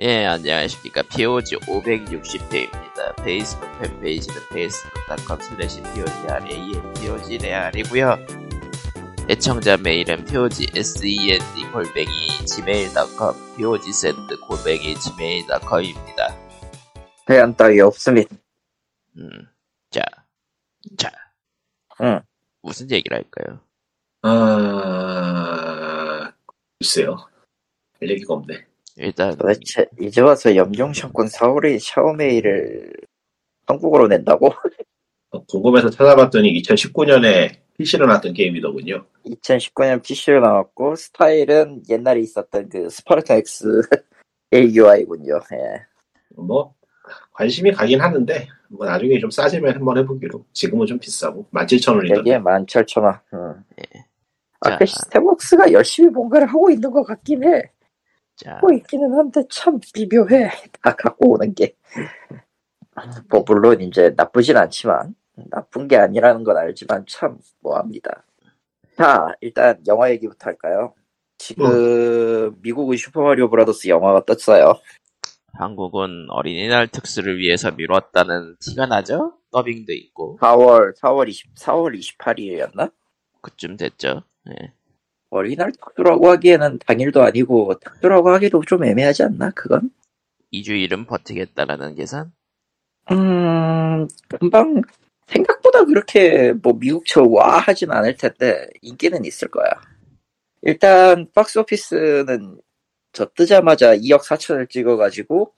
예, 안녕하십니까. POG 560회입니다. 페이스북 팬페이지는 facebook.com slash POGREAL, POGREAL이고요 애청자 메일은 POG SEND 골뱅이 gmail.com, POGSEND 골뱅이 gmail.com입니다. 대안 따위 없습니다. 음, 자, 자. 응. 무슨 얘기를 할까요? 아, 글쎄요. 할 얘기가 없네. 일단, 도대체 이제 와서 염종샷건 4월에 샤오메이를 한국어로 낸다고? 어, 궁금해서 찾아봤더니 2019년에 PC로 나왔던 게임이더군요. 2019년 PC로 나왔고 스타일은 옛날에 있었던 그 스파르타 X AUI군요. 예. 뭐, 관심이 가긴 하는데, 뭐 나중에 좀 싸지면 한번 해보기로. 지금은 좀 비싸고. 17,000원이던데. 되게 17,000원. 응. 자. 아그 시스템웍스가 열심히 뭔가를 하고 있는 것 같긴 해. 자, 하고 있기는 한데 참 미묘해. 다 갖고 오는 게. 뭐 물론 이제 나쁘진 않지만 나쁜 게 아니라는 건 알지만 참 뭐합니다. 자 일단 영화 얘기부터 할까요? 지금 미국의 슈퍼마리오 브라더스 영화가 떴어요. 한국은 어린이날 특수를 위해서 미뤘다는 티가 나죠? 더빙도 있고, 4월 4월 20 4월 28일이었나? 그쯤 됐죠? 예. 어린이날 특수라고 하기에는 당일도 아니고 특수라고 하기도 좀 애매하지 않나? 그건? 2주일은 버티겠다라는 계산? 음 금방 생각보다 그렇게 뭐 미국처럼 와 하진 않을 텐데 인기는 있을 거야. 일단 박스 오피스는 저 뜨자마자 2억 4천을 찍어가지고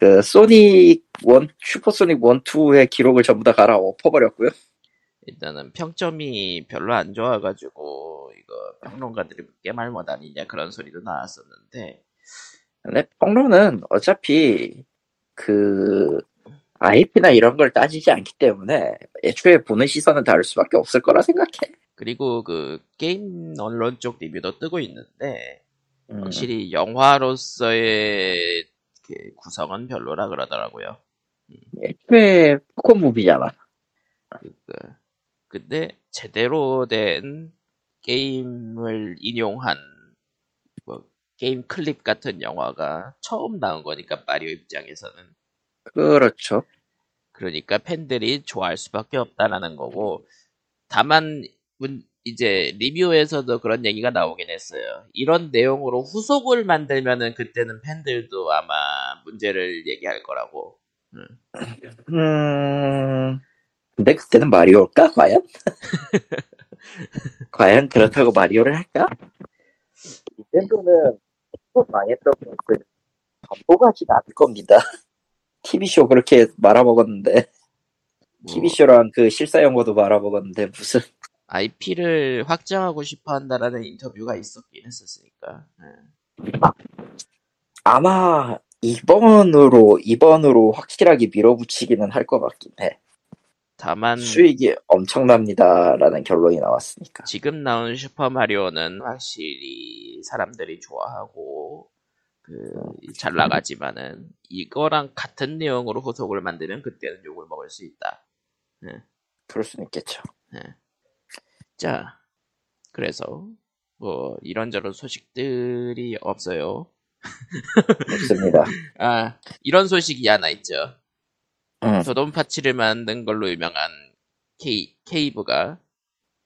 그 소닉 원 슈퍼소닉 원 2의 기록을 전부 다 갈아 엎어버렸고요. 일단은 평점이 별로 안 좋아가지고, 이거 평론가들이 깨말못 아니냐 그런 소리도 나왔었는데, 근데 평론은 어차피 그 IP나 이런 걸 따지지 않기 때문에 애초에 보는 시선은 다를 수밖에 없을 거라 생각해. 그리고 그 게임 언론 쪽 리뷰도 뜨고 있는데, 음, 확실히 영화로서의 그 구성은 별로라 그러더라고요. 애초에 포콘 무비잖아. 그, 근데 제대로 된 게임을 인용한 뭐 게임 클립 같은 영화가 처음 나온 거니까 마리오 입장에서는 그렇죠. 그러니까 팬들이 좋아할 수밖에 없다라는 거고 다만 문- 이제 리뷰에서도 그런 얘기가 나오긴 했어요. 이런 내용으로 후속을 만들면은 그때는 팬들도 아마 문제를 얘기할 거라고. 음, 근데 그때는 마리오일까, 과연? 과연 그렇다고 마리오를 할까? 닌텐도는 또 망했던 것을 가진 않을 겁니다. TV쇼 그렇게 말아먹었는데, TV쇼랑 그 실사영화도 말아먹었는데, 무슨, IP를 확장하고 싶어 한다라는 인터뷰가 있었긴 했었으니까. 예. 아마, 이번으로, 이번으로 확실하게 밀어붙이기는 할 것 같긴 해. 다만 수익이 엄청납니다라는 결론이 나왔으니까. 지금 나온 슈퍼 마리오는 확실히 사람들이 좋아하고 그잘 나가지만은 이거랑 같은 내용으로 후속을 만들면 그때는 욕을 먹을 수 있다. 그럴 수는 있겠죠. 자, 그래서 뭐 이런저런 소식들이 없어요. 없습니다. 아, 이런 소식이 하나 있죠. 음. 도돈 파치를 만든 걸로 유명한 케이, 케이브가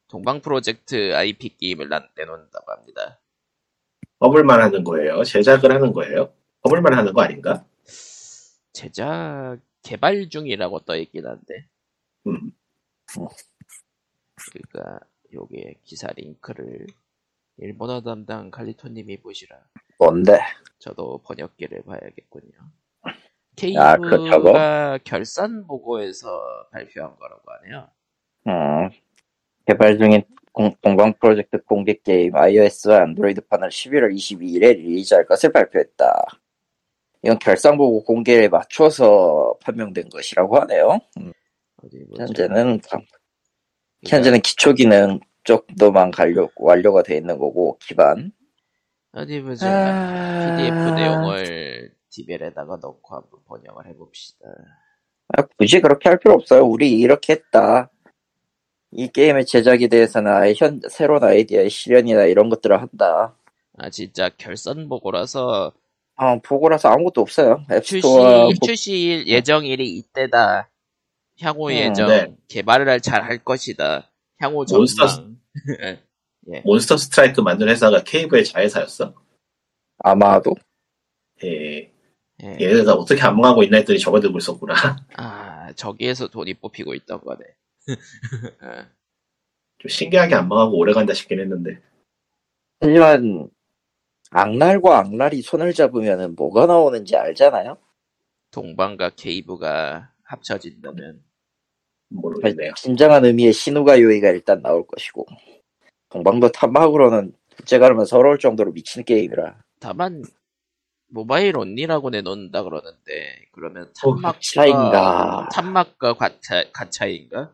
동방 프로젝트 IP 게임을 나- 내놓는다고 합니다. 허블만 하는 거예요. 제작을 하는 거예요. 허블만 하는 거 아닌가? 제작 개발 중이라고 떠 있긴 한데. 음. 그러니까 요게 기사 링크를 일본어 담당 칼리토님이 보시라. 뭔데? 저도 번역기를 봐야겠군요. 아? 케이브가 결산 보고에서 발표한 거라고 하네요. 음, 개발 중인 공, 동방 프로젝트 공개 게임 iOS와 안드로이드판을 11월 22일에 릴리즈할 것을 발표했다. 이건 결상보고 공개에 맞춰서 판명된 것이라고 하네요. 음. 현재는 현재는 기초 기능 쪽도만 완료, 완료가 돼 있는 거고 기반. 어디 보자. 아... PDF 내용을 디벨에다가 넣고 한번 번역을 해봅시다. 아, 굳이 그렇게 할 필요 없어요. 우리 이렇게 했다. 이 게임의 제작에 대해서는 아예 현, 새로운 아이디어의 실현이나 이런 것들을 한다. 아 진짜 결선 보고라서 어, 보고라서 아무것도 없어요. 출시 앱스토어 출시 예정일이 이때다. 향후 음, 예정 네. 개발을 잘 할 것이다. 향후 몬스터 전망. 몬스터 스트라이크 만든 회사가 케이브의 자회사였어. 아마도 예. 예. 얘네가 어떻게 안 망하고 있나 했더니 저거 들고 있었구나. 아 저기에서 돈이 뽑히고 있던 거네. 어, 좀 신기하게 안 망하고 오래 간다 싶긴 했는데. 하지만 악랄과 악랄이 손을 잡으면 뭐가 나오는지 알잖아요. 동방과 케이브가 합쳐진다면 모르겠네요. 진정한 의미의 신우가 요이가 일단 나올 것이고 동방도 탐막으로는 둘째가르면 서러울 정도로 미친 게임이라 다만 모바일 온리라고 내놓는다 그러는데 그러면 어, 탐막과 차인가 탐막과 가차 가차인가?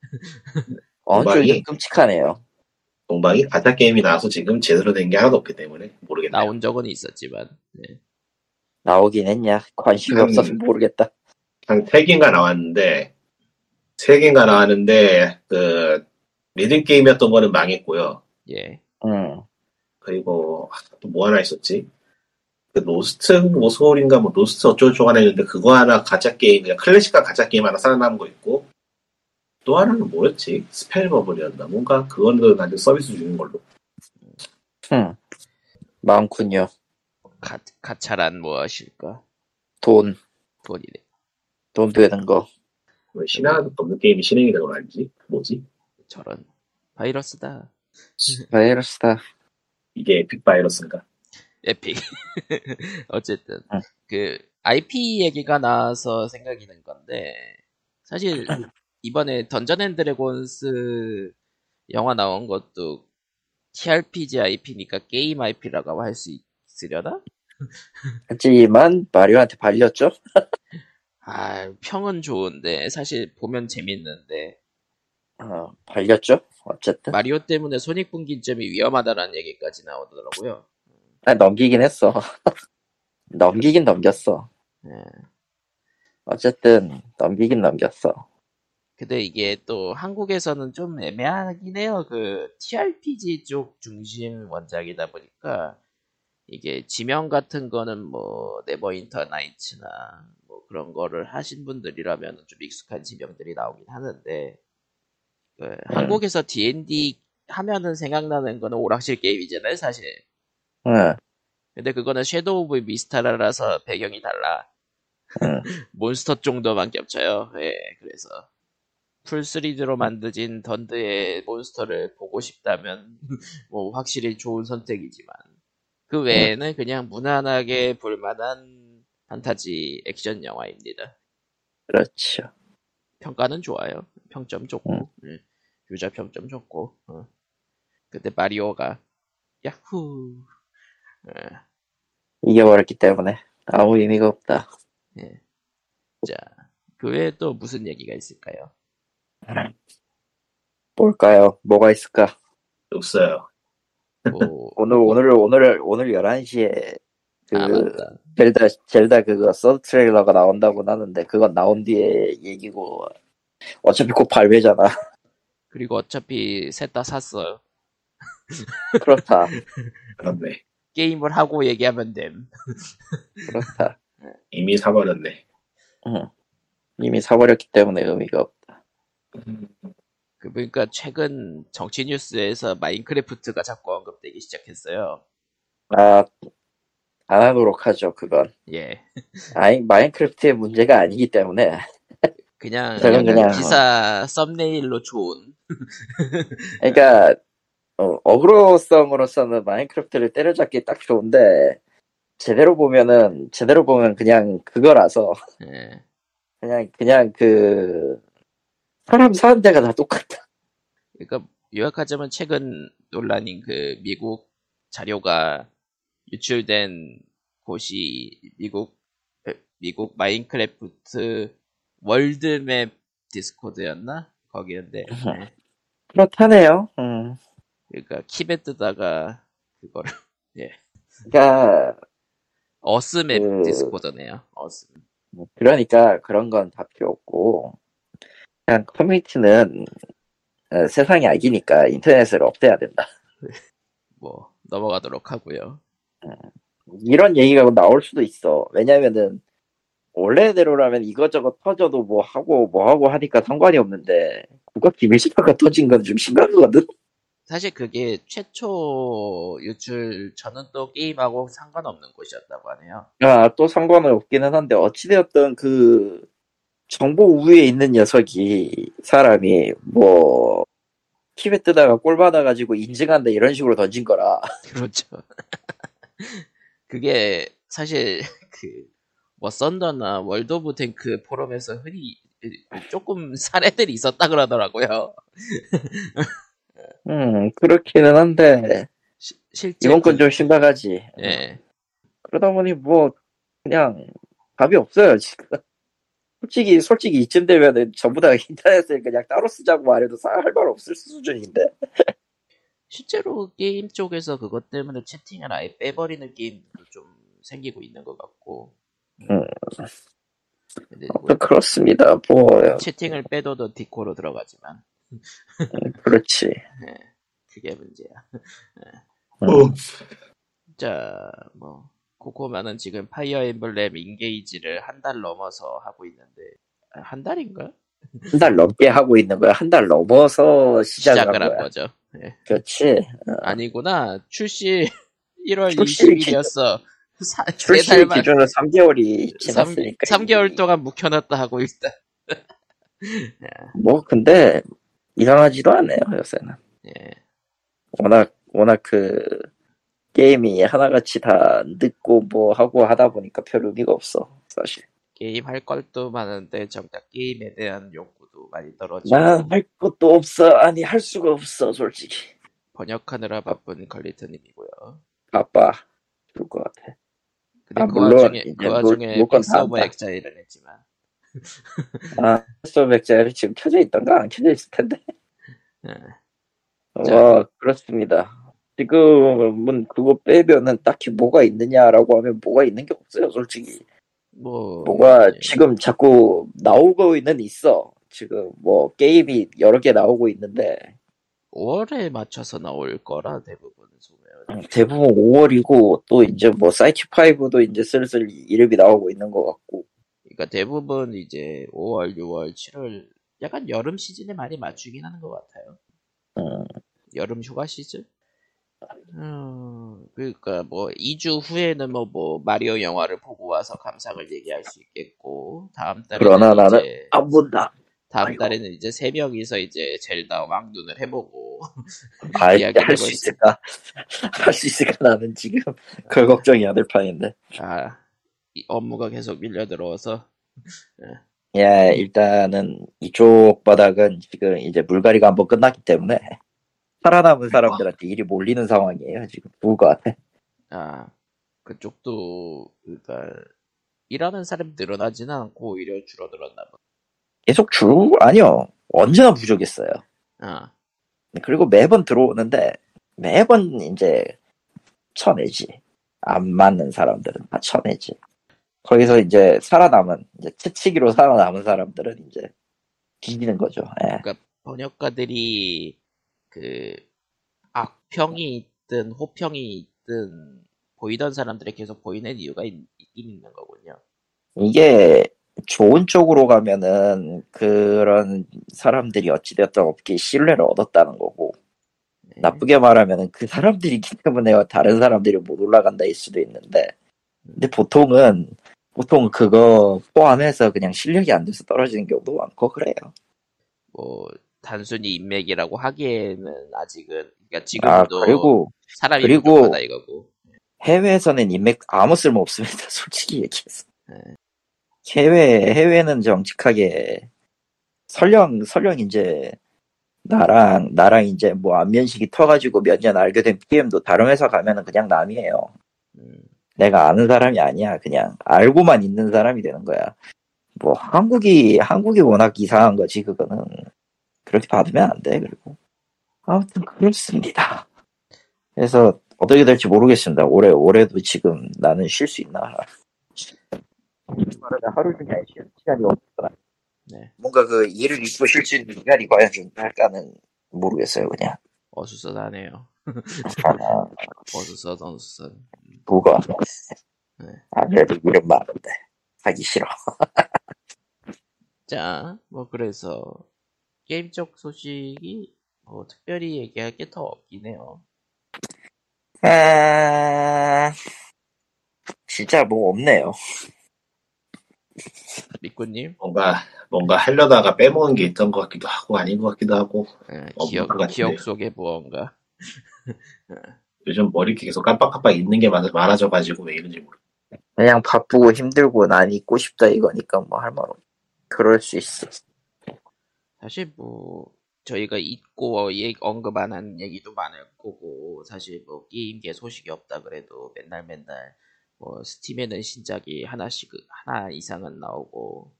어느 동방이? 쪽이 끔찍하네요. 동방이 가챠 게임이 나와서 지금 제대로 된 게 하나도 없기 때문에 모르겠네요. 나온 적은 있었지만 네. 나오긴 했냐 관심이 음. 없어서 모르겠다. 한 3개인가 나왔는데, 3개인가 나왔는데, 그, 리듬 게임이었던 거는 망했고요. 예. 음. 그리고, 또 뭐 하나 있었지? 그, 로스트, 뭐, 소울인가, 뭐, 로스트 어쩌고저쩌고 하나 있는데, 그거 하나 가짜 게임, 그냥 클래식과 가짜 게임 하나 살아남은 거 있고, 또 하나는 뭐였지? 스펠 버블이었나? 뭔가, 그거는 완전 서비스 종료 걸로. 흠. 많군요. 가, 가챠란 무엇일까? 돈, 돈이네. 돈 되는 거. 왜 신화도 없는 게임이 실행이 되고 나는지? 뭐지? 저런 바이러스다. 바이러스다. 이게 에픽 바이러스인가? 에픽. 어쨌든 응. 그 IP 얘기가 나와서 생각이 든 건데 사실 이번에 던전 앤 드래곤스 영화 나온 것도 TRPG IP니까 게임 IP라고 할 수 있으려나? 하지만 마리오한테 발렸죠? 아 평은 좋은데 사실 보면 재밌는데 어, 발렸죠? 어쨌든. 마리오 때문에 손익분기점이 위험하다라는 얘기까지 나오더라고요. 아, 넘기긴 했어. 넘기긴 넘겼어. 예. 어쨌든 넘기긴 넘겼어. 근데 이게 또 한국에서는 좀 애매하긴 해요. 그 TRPG 쪽 중심 원작이다 보니까 이게 지명 같은 거는 뭐 네버인터 나이츠나 뭐 그런 거를 하신 분들이라면 좀 익숙한 지명들이 나오긴 하는데 그 한국에서 D&D 하면은 생각나는 거는 오락실 게임이잖아요, 사실. 응, 근데 그거는 섀도우 오브 미스타라라서 배경이 달라. 응. 몬스터 정도만 겹쳐요. 예, 그래서 full 3D로 만드진 던드의 몬스터를 보고 싶다면 뭐 확실히 좋은 선택이지만 그 외에는 그냥 무난하게 볼만한 판타지 액션 영화입니다. 그렇죠. 평가는 좋아요. 평점 좋고 예, 유저 평점 좋고. 어. 근데 마리오가 야후. 예. 이겨버렸기 때문에 아무 의미가 없다. 예. 자, 그 외에 또 무슨 얘기가 있을까요? 뭘까요? 뭐가 있을까? 없어요. 뭐, 오늘, 오늘, 오늘, 오늘 11시에 그, 아, 맞다. 젤다, 젤다 그거 서드 트레일러가 나온다고 하는데, 그건 나온 뒤에 얘기고, 어차피 곧 발매잖아. 그리고 어차피 셋 다 샀어요. 그렇다. 그렇네. 게임을 하고 얘기하면 됨. 그렇다. 이미 사버렸네. 응. 이미 사버렸기 때문에 의미가 없다. 그 보니까 최근 정치 뉴스에서 마인크래프트가 자꾸 언급되기 시작했어요. 아, 안 하도록 하죠, 그건. 예. 아이, 마인크래프트의 문제가 아니기 때문에. 그냥, 그냥 그냥- 기사 썸네일로 좋은. 그러니까, 어, 어그로성으로서는 마인크래프트를 때려잡기 딱 좋은데, 제대로 보면은, 제대로 보면 그냥 그거라서, 예. 그냥, 그냥 그, 사람 사는 데가 다 똑같다. 그러니까 요약하자면 최근 논란인 그 미국 자료가 유출된 곳이 미국 미국 마인크래프트 world map 디스코드였나 거기였는데 네. 그렇다네요. 음. 그러니까 키배 뜨다가 그거를 그러니까, Earth map 그- 디스코드네요. 어스. 그러니까 그런 건 다 필요 없고, 그냥 커뮤니티는 어, 세상이 악이니까 인터넷을 없애야 된다. 뭐 넘어가도록 하고요. 이런 얘기가 나올 수도 있어. 왜냐면은 원래대로라면 이것저것 터져도 뭐 하고 뭐 하고 하니까 상관이 없는데 국가 기밀 시파가 터진 건 좀 심각하거든. 사실 그게 최초 유출 저는 또 게임하고 상관없는 곳이었다고 하네요. 아, 또 상관은 없기는 한데 어찌되었든 그 정보 우위에 있는 녀석이 사람이 뭐 키배 뜨다가 꼴 받아가지고 인증한다 이런 식으로 던진 거라. 그렇죠. 그게 사실 그 뭐 썬더나 월드 오브 탱크 포럼에서 흔히 조금 사례들이 있었다 그러더라고요. 음, 그렇기는 한데 시- 실제 이번 건 그- 좀 심각하지. 예. 그러다 보니 뭐 그냥 답이 없어요 지금. 솔직히 솔직히 이쯤 되면은 전부 다 인터넷을 그냥 따로 쓰자고 말해도 할말 없을 수준인데. 실제로 게임 쪽에서 그것 때문에 채팅을 아예 빼버리는 게임도 좀 생기고 있는 것 같고. 음. 근데 또뭐 그렇습니다. 뭐 채팅을 빼둬도 디코로 들어가지만 그렇지. 그게 문제야. 음. 어, 자, 뭐 코코마는 지금 파이어 엠블렘 인게이지를 한 달 넘어서 하고 있는데 아, 한 달인가? 한 달 넘게 하고 있는 거야. 한 달 넘어서 시작을, 시작을 한 한. 거죠. 예. 그렇지. 아니구나. 출시 1월 출시 20일이었어. 출시 세달 만, 기준으로 3개월이 지났으니까. 3, 개월 동안 묵혀놨다 하고 있다. 뭐 근데 이상하지도 않네요 요새는. 예. 워낙 워낙 그 게임이 하나같이 다 늦고 뭐 하고 하다 보니까 별 의미가 없어 사실. 게임 할 것도 많은데 정작 게임에 대한 욕구도 많이 떨어지고 난할 것도 없어. 아니 할 수가 없어 솔직히. 번역하느라 바쁜 걸리트님이고요. 바빠. 죽을 것 같아. 근데 아, 그 물론 와중에 그 물- 와중에 물건 패스 다 오브 한다. 엑자일을 했지만 아, 스토백자를 지금 켜져 있던가 안 켜져 있을 텐데. 예. 어, 그렇습니다. 지금은 그거 빼면은 딱히 뭐가 있느냐라고 하면 뭐가 있는 게 없어요, 솔직히. 뭐 뭐가 예. 지금 자꾸 나오고는 있어. 지금 뭐 게임이 여러 개 나오고 있는데 5월에 맞춰서 나올 거라 대부분 소매는 대부분 5월이고 또 이제 뭐 사이트 5도 이제 슬슬 이름이 나오고 있는 것 같고. 그러니까 대부분 이제 5월, 6월, 7월 약간 여름 시즌에 많이 맞추긴 하는 것 같아요. 음, 여름 휴가 시즌? 음, 그러니까 뭐 2주 후에는 뭐, 뭐 마리오 영화를 보고 와서 감상을 얘기할 수 있겠고 다음 달에는 그러나 나는 안 본다. 다음 아이고. 달에는 이제 세 명이서 이제 젤다 왕눈을 해보고 아, 이야기를 할수 있을까? 할 수 있을까? 나는 지금 그 걱정이 될 판인데. 아이 업무가 계속 밀려 들어와서 예, 일단은 이쪽 바닥은 지금 이제 물갈이가 한번 끝났기 때문에 살아남은 사람들한테 일이 몰리는 상황이에요. 지금 죽을 것 같아. 아 그쪽도 그러니까 일하는 사람이 늘어나지는 않고 오히려 줄어들었나 봐. 계속 줄 아니요. 언제나 부족했어요. 아 그리고 매번 들어오는데 매번 이제 쳐내지. 안 맞는 사람들은 다 쳐내지. 거기서 이제 살아남은 이제 채치기로 살아남은 사람들은 이제 뒤지는 거죠. 예. 그러니까 번역가들이 그 악평이 있든 호평이 있든 보이던 사람들이 계속 보이는 이유가 있, 있긴 있는 거군요. 이게 좋은 쪽으로 가면은 그런 사람들이 어찌되었든 업계에 신뢰를 얻었다는 거고 네. 나쁘게 말하면은 그 사람들이기 때문에 다른 사람들이 못 올라간다일 수도 있는데 근데 보통은 보통 그거 포함해서 그냥 실력이 안 돼서 떨어지는 경우도 많고 그래요. 뭐 단순히 인맥이라고 하기에는 아직은 그러니까 아 지금도 그리고 사람이 그리고- 이거고. 해외에서는 인맥 아무 쓸모 없습니다. 솔직히 얘기해서. 네. 해외 해외는 정직하게 설령 설령 이제 나랑 나랑 이제 뭐 안면식이 터가지고 몇 년 알게 된 PM도 다른 회사 가면은 그냥 남이에요. 음, 내가 아는 사람이 아니야. 그냥 알고만 있는 사람이 되는 거야. 뭐 한국이 한국이 워낙 이상한 거지 그거는 그렇게 받으면 안 돼. 그리고 아무튼 그렇습니다. 그래서 어떻게 될지 모르겠습니다. 올해 올해도 지금 나는 쉴 수 있나? 말하자 하루 중에 쉬는 시간이 없더라. 네. 뭔가 그 일을 잊고 쉴 수 있는 시간이 과연 좀 할까는 모르겠어요. 그냥 어수선하네요. 아, 어수선 어수선. 네. 아, 그래도 이름 많은데. 하기 싫어. 자, 뭐 그래서 게임 쪽 소식이 뭐 특별히 얘기할 게 더 없긴 해요. 아, 진짜 뭐 없네요. 미꾸님, 뭔가 뭔가 하려다가 빼먹은 게 있던 것 같기도 하고 아닌 것 같기도 하고 예, 없는 기억. 기억 속에 무언가. 요즘 머리 이렇게 계속 깜빡깜빡 있는 게 많아- 많아져가지고 왜 이런지 모르. 그냥 바쁘고 힘들고 난 있고 싶다 이거니까 뭐 할 말 없. 그럴 수 있어. 사실 뭐 저희가 잊고 얘- 언급 안 한 얘기도 많을 거고 사실 뭐 게임계 소식이 없다 그래도 맨날 맨날 뭐 스팀에는 신작이 하나씩 하나 이상은 나오고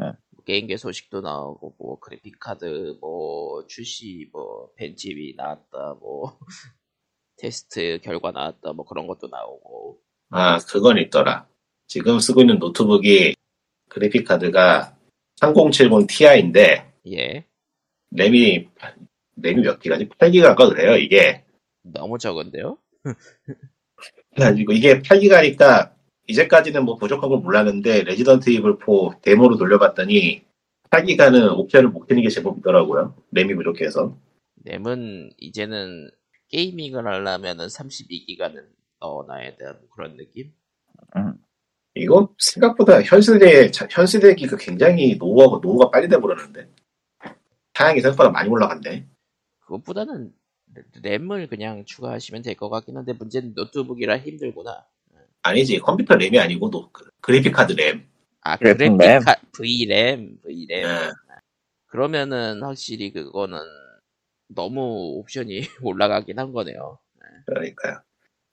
응. 뭐 게임계 소식도 나오고 뭐 그래픽 카드 뭐 출시 뭐 벤치비가 나왔다 뭐 테스트 결과 나왔다 뭐 그런 것도 나오고 아 그건 있더라. 지금 쓰고 있는 노트북이 그래픽 카드가 3070 Ti인데 예 램이 램이 몇 기가지? 8기가가 그래요 이게. 너무 적은데요 그래가지고 이게 8기가니까 이제까지는 뭐 부족한 걸 몰랐는데 레지던트 이블 4 데모로 돌려봤더니 8기가는 옵션을 못 켜는 게 제법 있더라고요. 램이 부족해서. 램은 이제는 gaming을 하려면은 32기가는 넣어놔야 되는 그런 느낌? 이거 생각보다 현 세대 현 세대기가 굉장히 노후가 노후가 빨리 돼버렸는데 사양이 생각보다 많이 올라간대. 그것보다는 램을 그냥 추가하시면 될 것 같긴 한데 문제는 노트북이라 힘들구나. 아니지 컴퓨터 램이 아니고 노, 그, 그래픽 카드 램. 아 그래픽 램? 카 VRAM, VRAM. 예. 그러면은 확실히 그거는 너무 옵션이 올라가긴 한 거네요. 그러니까요.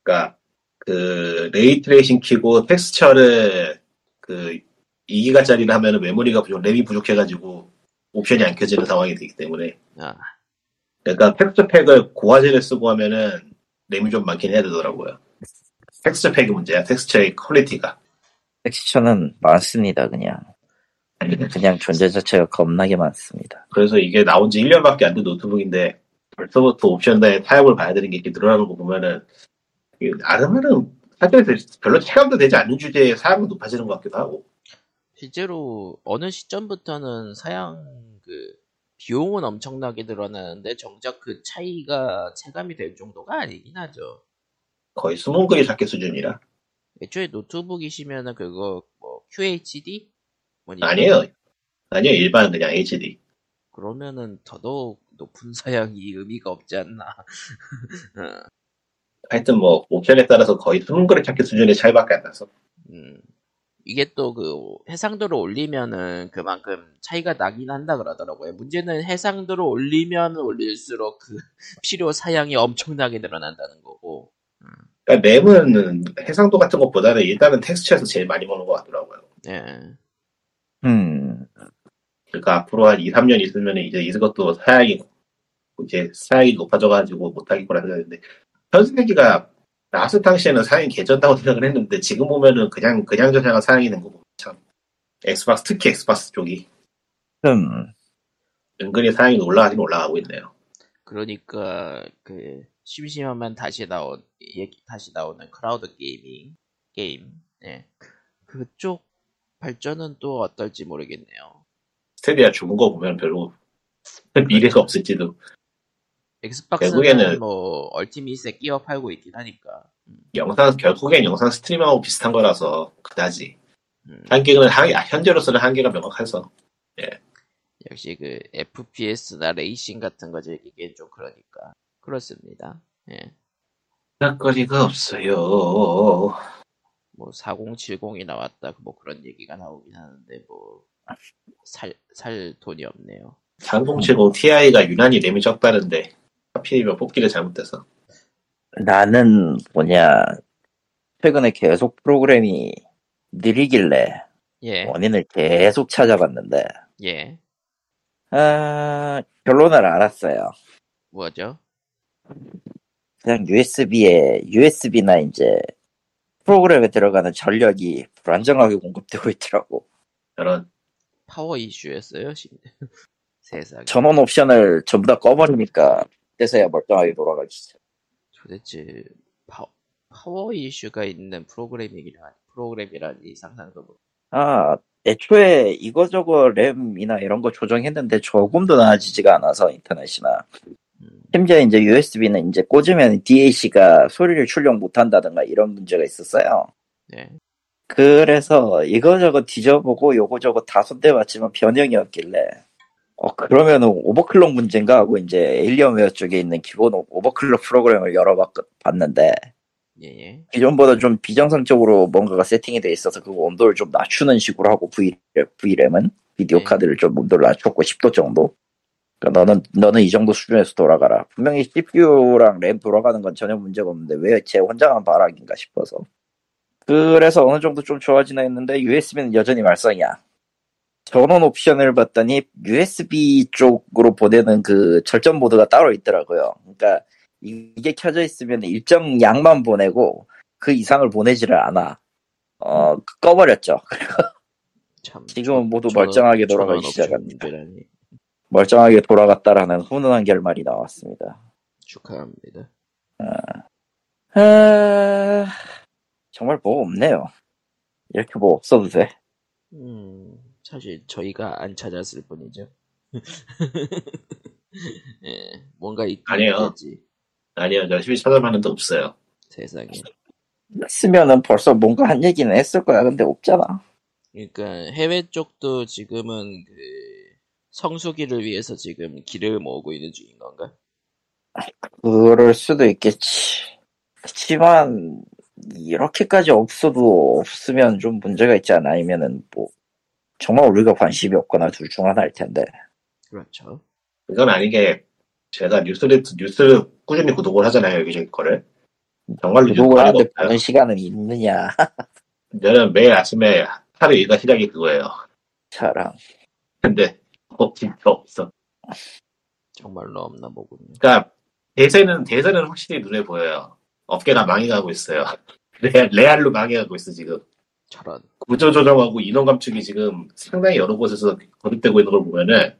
그러니까 그 ray tracing 키고 텍스처를 그 2기가짜리를 하면은 메모리가 부족, 램이 부족해가지고 옵션이 안 켜지는 상황이 되기 때문에 아, 그러니까 텍스처 팩을 고화질을 쓰고 하면은 램이 좀 많긴 해야 되더라고요. 텍스처 팩이 문제야. 텍스처의 퀄리티가. 텍스처는 많습니다 그냥. 그냥 존재 자체가 겁나게 많습니다. 그래서 이게 나온 지 1년밖에 안 된 노트북인데 벌써부터 옵션에 타협을 봐야 되는 게 이렇게 늘어나는 거 보면은 나름은 사실 별로 체감도 되지 않는 주제에 사양은 높아지는 것 같기도 하고 실제로 어느 시점부터는 사양 그 비용은 엄청나게 늘어나는데 정작 그 차이가 체감이 될 정도가 아니긴 하죠. 거의 그리 잡기 수준이라 애초에 노트북이시면은 그거 뭐 QHD? 아니에요 아니에요 일반 그냥 HD 그러면은 더더욱 높은 사양이 의미가 없지 않나. 어, 하여튼 뭐 옵션에 따라서 거의 숨은 그리 잡기 수준의 차이밖에 안 나서 음. 이게 또 그 해상도를 올리면은 그만큼 차이가 나긴 한다 그러더라고요. 문제는 해상도를 올리면 올릴수록 그 필요 사양이 엄청나게 늘어난다는 거고. 그러니까 램은 해상도 같은 것보다는 일단은 텍스처에서 제일 많이 먹는 것 같더라고요 예. 음, 그러니까 앞으로 한 2, 3년 있으면 이제 이것도 사양이 이제 사양이 높아져가지고 못하겠구나 생각했는데 현세대기가 나왔을 당시에는 사양이 개쩐다고 생각을 했는데 지금 보면은 그냥 그냥 저냥 사양이 된 거 보면 참 엑스박스 특히 엑스박스 쪽이 좀 은근히 사양이 올라가긴 올라가고 있네요. 그러니까 그 심심하면 다시 나온 얘기 다시 나오는 cloud gaming 게임. 예. 그쪽 발전은 또 어떨지 모르겠네요. 스테디아 죽은 거 보면 별로 미래가 없을지도 엑스박스는 결국에는- 뭐 얼티밋에 끼워 팔고 있긴 하니까. 음, 영상 결국엔 영상 스트리밍하고 비슷한 거라서 그다지 음. 한계는 한, 아, 현재로서는 한계가 명확해서 역시 그 FPS나 레이싱 같은 거 즐기기엔 좀 그러니까 그렇습니다. 예. 거리가 없어요. 뭐 4070이 나왔다 뭐 그런 얘기가 나오긴 하는데 뭐살살 돈이 없네요. 3070 Ti가 유난히 램이 적다는데 하필이면 뽑기를 잘못해서 나는 뭐냐 최근에 계속 프로그램이 느리길래 예. 원인을 계속 찾아봤는데 예. 아, 결론을 알았어요. 뭐죠? 그냥 USB에 USB나 이제 프로그램에 들어가는 전력이 불안정하게 공급되고 있더라고. 저런 파워 이슈였어요. 심- 세상에. 전원 옵션을 전부 다 꺼버리니까 그때서야 멀쩡하게 돌아가지. 도대체 파, 파워 이슈가 있는 프로그래밍이라 프로그램이라니 상상도 못. 아, 애초에 이거저거 램이나 이런 거 조정했는데 조금도 나아지지가 않아서 인터넷이나. 음, 심지어 이제 USB는 이제 꽂으면 DAC가 소리를 출력 못한다든가 이런 문제가 있었어요. 네. 그래서 이거저거 뒤져보고 요거저거 다 손대봤지만 변형이 없길래 어 그러면은 오버클럭 문제인가 하고 이제 에일리언웨어 쪽에 있는 기본 오- 오버클럭 프로그램을 열어봤는데 예예. 기존보다 좀 비정상적으로 뭔가가 세팅이 돼 있어서 그 온도를 좀 낮추는 식으로 하고 V, V램은 비디오 네. 카드를 좀 온도를 낮췄고 10도 정도 그러니까 너는 너는 이 정도 수준에서 돌아가라 분명히 CPU랑 램 돌아가는 건 전혀 문제가 없는데 왜 제 혼자만 바락인가 싶어서 그래서 어느 정도 좀 좋아지나 했는데 USB는 여전히 말썽이야 전원 옵션을 봤더니 USB 쪽으로 보내는 그 절전 모드가 따로 있더라고요 그러니까 이- 이게 켜져 있으면 일정 양만 보내고 그 이상을 보내지를 않아. 어 꺼버렸죠. 참. 지금은 모두 멀쩡하게 돌아가기 시작합니다. 문제라니. 멀쩡하게 돌아갔다라는 훈훈한 결말이 나왔습니다. 축하합니다. 아, 정말 뭐 없네요. 이렇게 뭐 없어도 돼. 음, 사실 저희가 안 찾았을 뿐이죠. 예, 뭔가 있, 아니에요. 있겠지. 아니요, 열심히 찾아봤는데 없어요. 세상에. 쓰면은 벌써 뭔가 한 얘기는 했을 거야. 근데 없잖아. 그러니까 해외 쪽도 지금은 그 성수기를 위해서 지금 길을 모으고 있는 중인 건가? 그럴 수도 있겠지. 그렇지만 이렇게까지 없어도 없으면 좀 문제가 있지 않아? 아니면은 뭐 정말 우리가 관심이 없거나 둘 중 하나일 텐데. 그렇죠. 그건 아닌 게 제가 뉴스를 뉴스 꾸준히 구독을 하잖아요 여기저기 거를. 정말로 구독을 하는데. 보는 시간은 있느냐? 저는 매일 아침에 하루 일과 시작이 그거예요. 차랑. 근데 어, 진짜 없어. 정말로 없나 보군요. 그러니까 대세는 대세는 확실히 눈에 보여요. 업계가 망해가고 있어요. 레, 레알로 망해가고 있어 지금. 저런. 구조 조정하고 인원 감축이 지금 상당히 여러 곳에서 거듭되고 있는 걸 보면은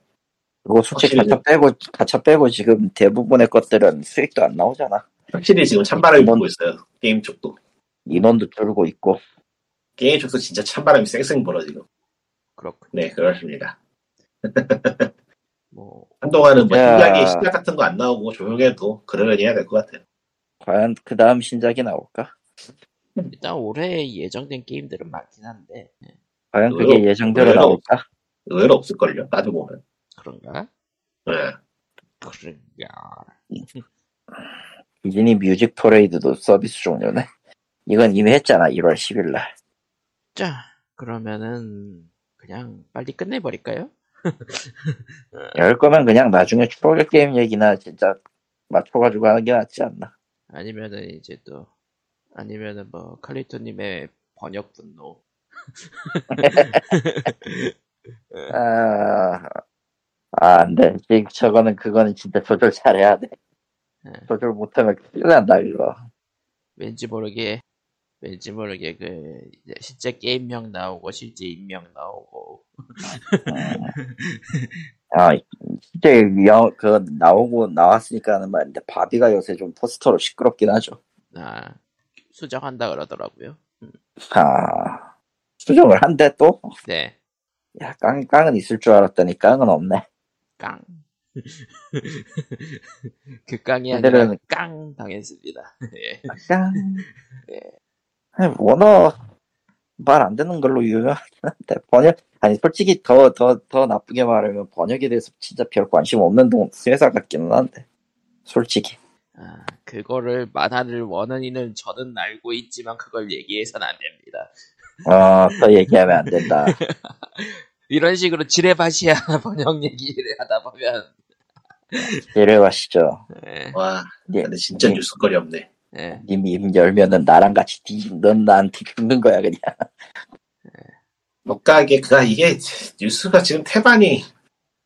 그리고 솔직히 가차 빼고 가차 빼고 지금 대부분의 것들은 수익도 안 나오잖아. 확실히 지금 찬바람이 인원- 불고 있어요. 게임 쪽도. 인원도 줄고 있고. 게임 쪽도 진짜 찬바람이 쌩쌩 불어 지금. 그렇군. 네 그렇습니다. 뭐, 한동안은 뭐 야. 신작이 신작 같은 거 안 나오고 조용해도 그러려니 해야 될 것 같아요. 과연 그 다음 신작이 나올까? 일단 올해 예정된 게임들은 많긴 한데, 예, 과연 의외로- 그게 예정대로 의외로- 나올까? 의외로 없을걸요. 따지고 보면. 그런가? 네. 그런가. 디즈니 뮤직 퍼레이드도 서비스 종료네. 이건 이미 했잖아. 1월 10일 날. 자, 그러면은, 그냥 빨리 끝내버릴까요? 이럴 거면 그냥 나중에 추억의 게임 얘기나 진짜 맞춰가지고 하는 게 낫지 않나. 아니면은 이제 또, 아니면은 뭐, 칼리토님의 번역 분노. 아, 아, 안 돼. 저거는, 그거는 진짜 조절 잘해야 돼. 예. 조절 못하면 큰일 난다, 이거. 왠지 모르게, 왠지 모르게 그, 실제 게임명 나오고, 실제 인명 나오고, 아, 진짜, 영, 그, 나오고, 나왔으니까 하는 말인데, 바비가 요새 좀 포스터로 시끄럽긴 하죠. 아, 수정한다 그러더라고요. 아, 수정을 한대 또? 네, 야, 깡, 깡은 있을 줄 알았더니 깡은 없네. 깡. 그 깡이 아니라 깡 당했습니다. 예. 깡. 네. 아니, 워낙 말 안 되는 걸로 유명한데, 번역, 아니, 솔직히 더, 더, 더 나쁘게 말하면 번역에 대해서 진짜 별 관심 없는 동, 회사 같기는 한데. 솔직히. 아, 그거를 만화를 원하는 저는 알고 있지만 그걸 얘기해서는 안 됩니다. 어, 더 얘기하면 안 된다. 이런 식으로 지레바시아 번역 얘기를 하다 보면, 내려가시죠. 예, 와, 예, 근데 진짜 예. 뉴스거리 없네. 예. 님 입 열면은 나랑 같이 뒤, 넌 나한테 죽는 거야, 그냥. 못 가게, 그가 이게 뉴스가 지금 태반이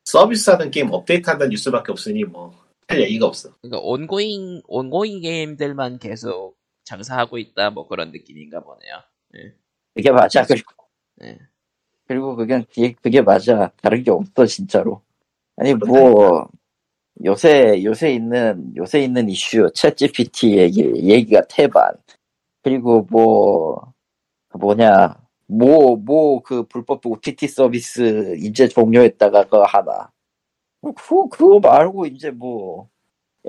서비스하는 게임 업데이트한다는 뉴스밖에 없으니 뭐, 할 얘기가 없어. 그러니까 온고잉, 온고잉 게임들만 계속 장사하고 있다, 뭐 그런 느낌인가 보네요. 그게 맞아. 그리고, 예. 그리고 그게, 그게, 그게 맞아. 다른 게 없어, 진짜로. 아니, 뭐, 요새 요새 있는 요새 있는 이슈 챗 GPT 얘기 얘기가 태반 그리고 뭐 뭐냐 뭐 뭐 그 불법 OTT 서비스 이제 종료했다가 그거 하나 뭐 그거 그거 말고 이제 뭐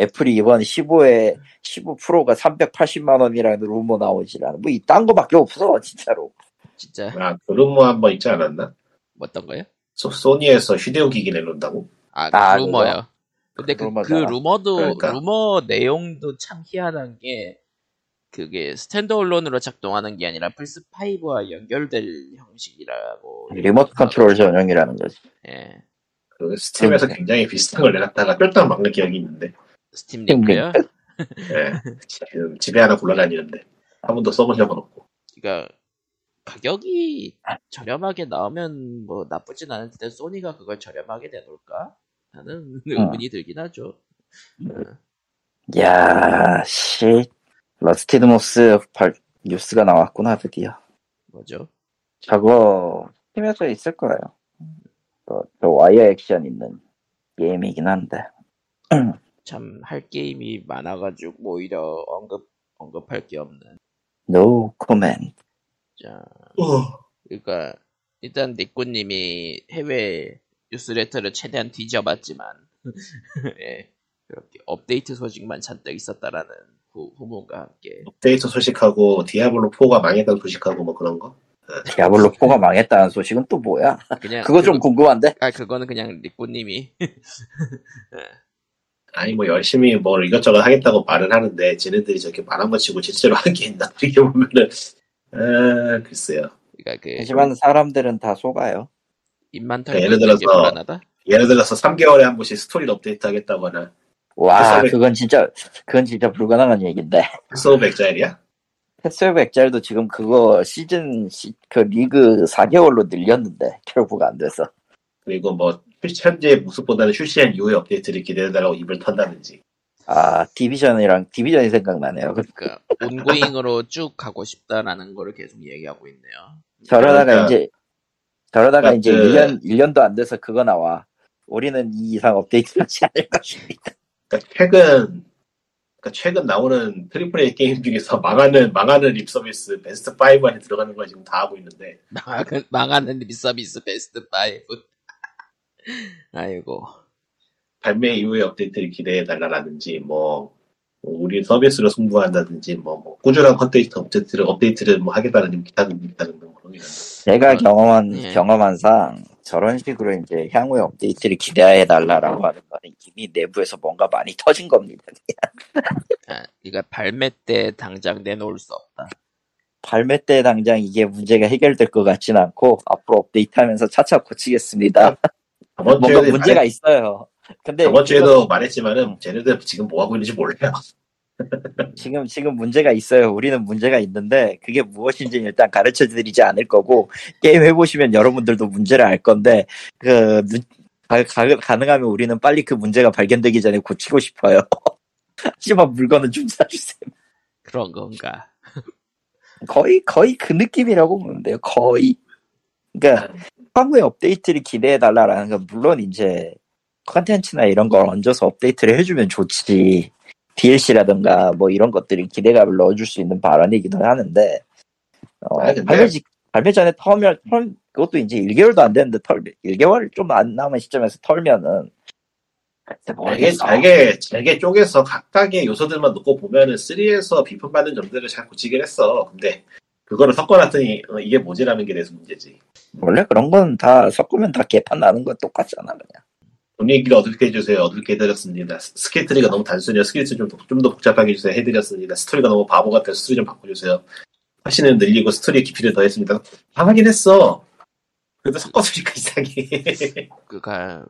애플이 이번 15에 15 프로가 380만 원이라는 루머 나오질 않아 뭐 이딴 거밖에 없어 진짜로 진짜 아, 그 루머 한 번 있지 않았나? 뭐 어떤 거요? 소, 소니에서 휴대용 기기 내놓는다고? 아, 아, 루머요. 근데 그, 그. 루머도 그러니까. 루머 내용도 참 희한한 게 그게 standalone으로 작동하는 게 아니라 플스 5와 연결될 형식이라고. 리모트 컨트롤 전용이라는 거지 예. 그 스팀에서 그러니까. 굉장히 비슷한 걸 내놨다가 쫄딱 망한 기억이 있는데. 스팀 링크요. 예. 지금 집에 하나 굴러다니는데. 한 번도 써본 적은 없고. 그러니까 가격이 저렴하게 나오면 뭐 나쁘진 않을 텐데 소니가 그걸 저렴하게 내놓을까? 하는 의문이 들긴 하죠. 야, 씨. Rusted Moss 발, 뉴스가 나왔구나, 드디어. 뭐죠? 저거, 스팀에서 있을 거예요. 저, 저 와이어 액션 있는 게임이긴 한데. 참 할 게임이 많아가지고 오히려 언급 언급할 게 없는. No comment. 자, 어. 그러니까 일단 니꾸님이 해외 뉴스레터를 최대한 뒤져봤지만 예, 그렇게 업데이트 소식만 잔뜩 있었다라는 후, 후문과 함께 업데이트 소식하고 디아블로 4가 망했다는 소식하고 뭐 그런 거? 디아블로 4가 망했다는 소식은 또 뭐야? 그냥 그거 좀 궁금한데? 아 그거는 그냥 니꾸님이 아니 뭐 열심히 뭘 이것저것 하겠다고 말은 하는데 쟤네들이 저렇게 말한 거 치고 실제로 한 게 있나 이렇게 보면은 아 글쎄요 그러니까 그 하지만 사람들은 다 속아요. 입만 그러니까 털고 예를 들어서 불안하다. 예를 들어서 3개월에 한 번씩 스토리를 업데이트 하겠다거나 와, 그건 진짜, 그건 진짜 불가능한 얘기인데. Path of Exile이야? Path of Exile도 지금 그거 시즌, 시- 그 리그 4개월로 늘렸는데, 결국 안 돼서. 그리고 뭐 현재 모습보다는 출시한 이후의 업데이트를 기대해달라고 입을 턴다든지 아, 디비전이랑, 디비전이 생각나네요. 그- 그러니까 ongoing으로 쭉 가고 싶다라는 거를 계속 얘기하고 있네요. 저러다가 그러니까- 이제, 저러다가 그- 이제 1년, 1년도 안 돼서 그거 나와. 우리는 이 이상 업데이트 하지 않을 것입니다. 그러니까 최근 그러니까 최근 나오는 triple A 게임 중에서 망하는 망하는 립 서비스 베스트 5 안에 들어가는 걸 지금 다 하고 있는데 망하는, 망하는 립 서비스 베스트 5. 아이고. 발매 이후의 업데이트를 기대해 달라라든지 뭐, 뭐 우리 서비스로 승부한다든지 뭐, 뭐 꾸준한 컨텐츠 업데이트를 업데이트를 뭐 하겠다는 기타 등등 등게 있는데 제가 어, 경험한, 예. 경험한 상, 저런 식으로 이제 향후에 업데이트를 기대해 달라라고 하는 거는 이미 내부에서 뭔가 많이 터진 겁니다. 아, 그러니까 발매 때 당장 내놓을 수 없다. 발매 때 당장 이게 문제가 해결될 것 같진 않고 앞으로 업데이트하면서 차차 고치겠습니다. 뭔가 문제가 말했, 있어요. 근데 저번 주에도 그건 말했지만은 쟤네들 지금 뭐 하고 있는지 몰라요. 지금 지금 문제가 있어요. 우리는 문제가 있는데 그게 무엇인지 일단 가르쳐 드리지 않을 거고 게임 해보시면 여러분들도 문제를 알 건데 그 누- 가, 가, 가 능하면 우리는 빨리 그 문제가 발견되기 전에 고치고 싶어요. 하지만 물건은 좀 사주세요. 그런 건가. 거의 거의 그 느낌이라고 보면 돼요. 거의. 그러니까 향후에 업데이트를 기대해 달라라는 건 물론 이제 컨텐츠나 이런 걸 얹어서 업데이트를 해주면 좋지. DLC라든가 뭐 이런 것들이 기대감을 넣어줄 수 있는 발언이기도 하는데 어, 근데- 발매, 직- 발매 전에 털면 털 그것도 이제 1개월도 안 됐는데 털 1개월 좀 안 남은 시점에서 털면은 잘게, 모르겠어. 잘게, 잘게 쪼개서 각각의 요소들만 놓고 보면은 3에서 비판받는 점들을 잘 고치긴 했어. 근데 그거를 섞어놨더니 어, 이게 뭐지라는 게 대해서 문제지. 원래 그런 건 다 섞으면 다 개판 나는 건 똑같잖아 그냥. 분위기를 어둡게 해주세요. 어둡게 해드렸습니다. skill tree가 너무 단순해요. skill tree 좀, 좀더 복잡하게 해주세요. 해드렸습니다. 스토리가 너무 바보 같아서 스토리 좀 바꿔주세요. 화신을 늘리고 스토리 깊이를 더했습니다. 다 하긴 했어. 그래도 섞어주니까 이상해. 그니까,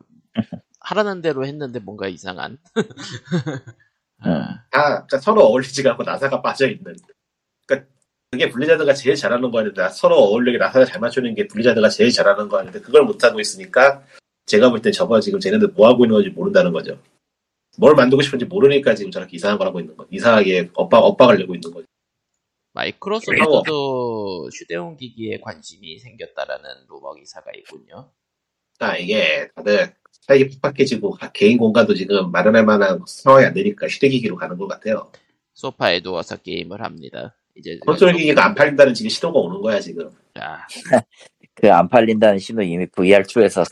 하라는 대로 했는데 뭔가 이상한. 음. 다 그러니까 서로 어울리지가 않고 나사가 빠져있는. 그러니까 그게 블리자드가 제일 잘하는 거였는데 서로 어울리게 나사를 잘 맞추는 게 블리자드가 제일 잘하는 거였는데 그걸 못하고 있으니까 제가 볼땐 저거 지금 쟤네들 뭐 하고 있는 건지 모른다는 거죠. 뭘 만들고 싶은지 모르니까 지금 저렇게 이상한 걸 하고 있는 거. 이상하게 엇박, 엇박을 내고 있는 거죠. 마이크로소프트도 휴대용 기기에 관심이 생겼다라는 루머 기사가 있군요. 그러니까 이게 다들 살기 팍팍해지고 각 개인 공간도 지금 마련할 만한 상황이 안 되니까 휴대기기로 가는 것 같아요. 소파에 누워서 게임을 합니다. 이제 콘솔 기기가 안 팔린다는 지금 시도가 오는 거야 지금. 아, 그 안 팔린다는 신호 이미 VR2에서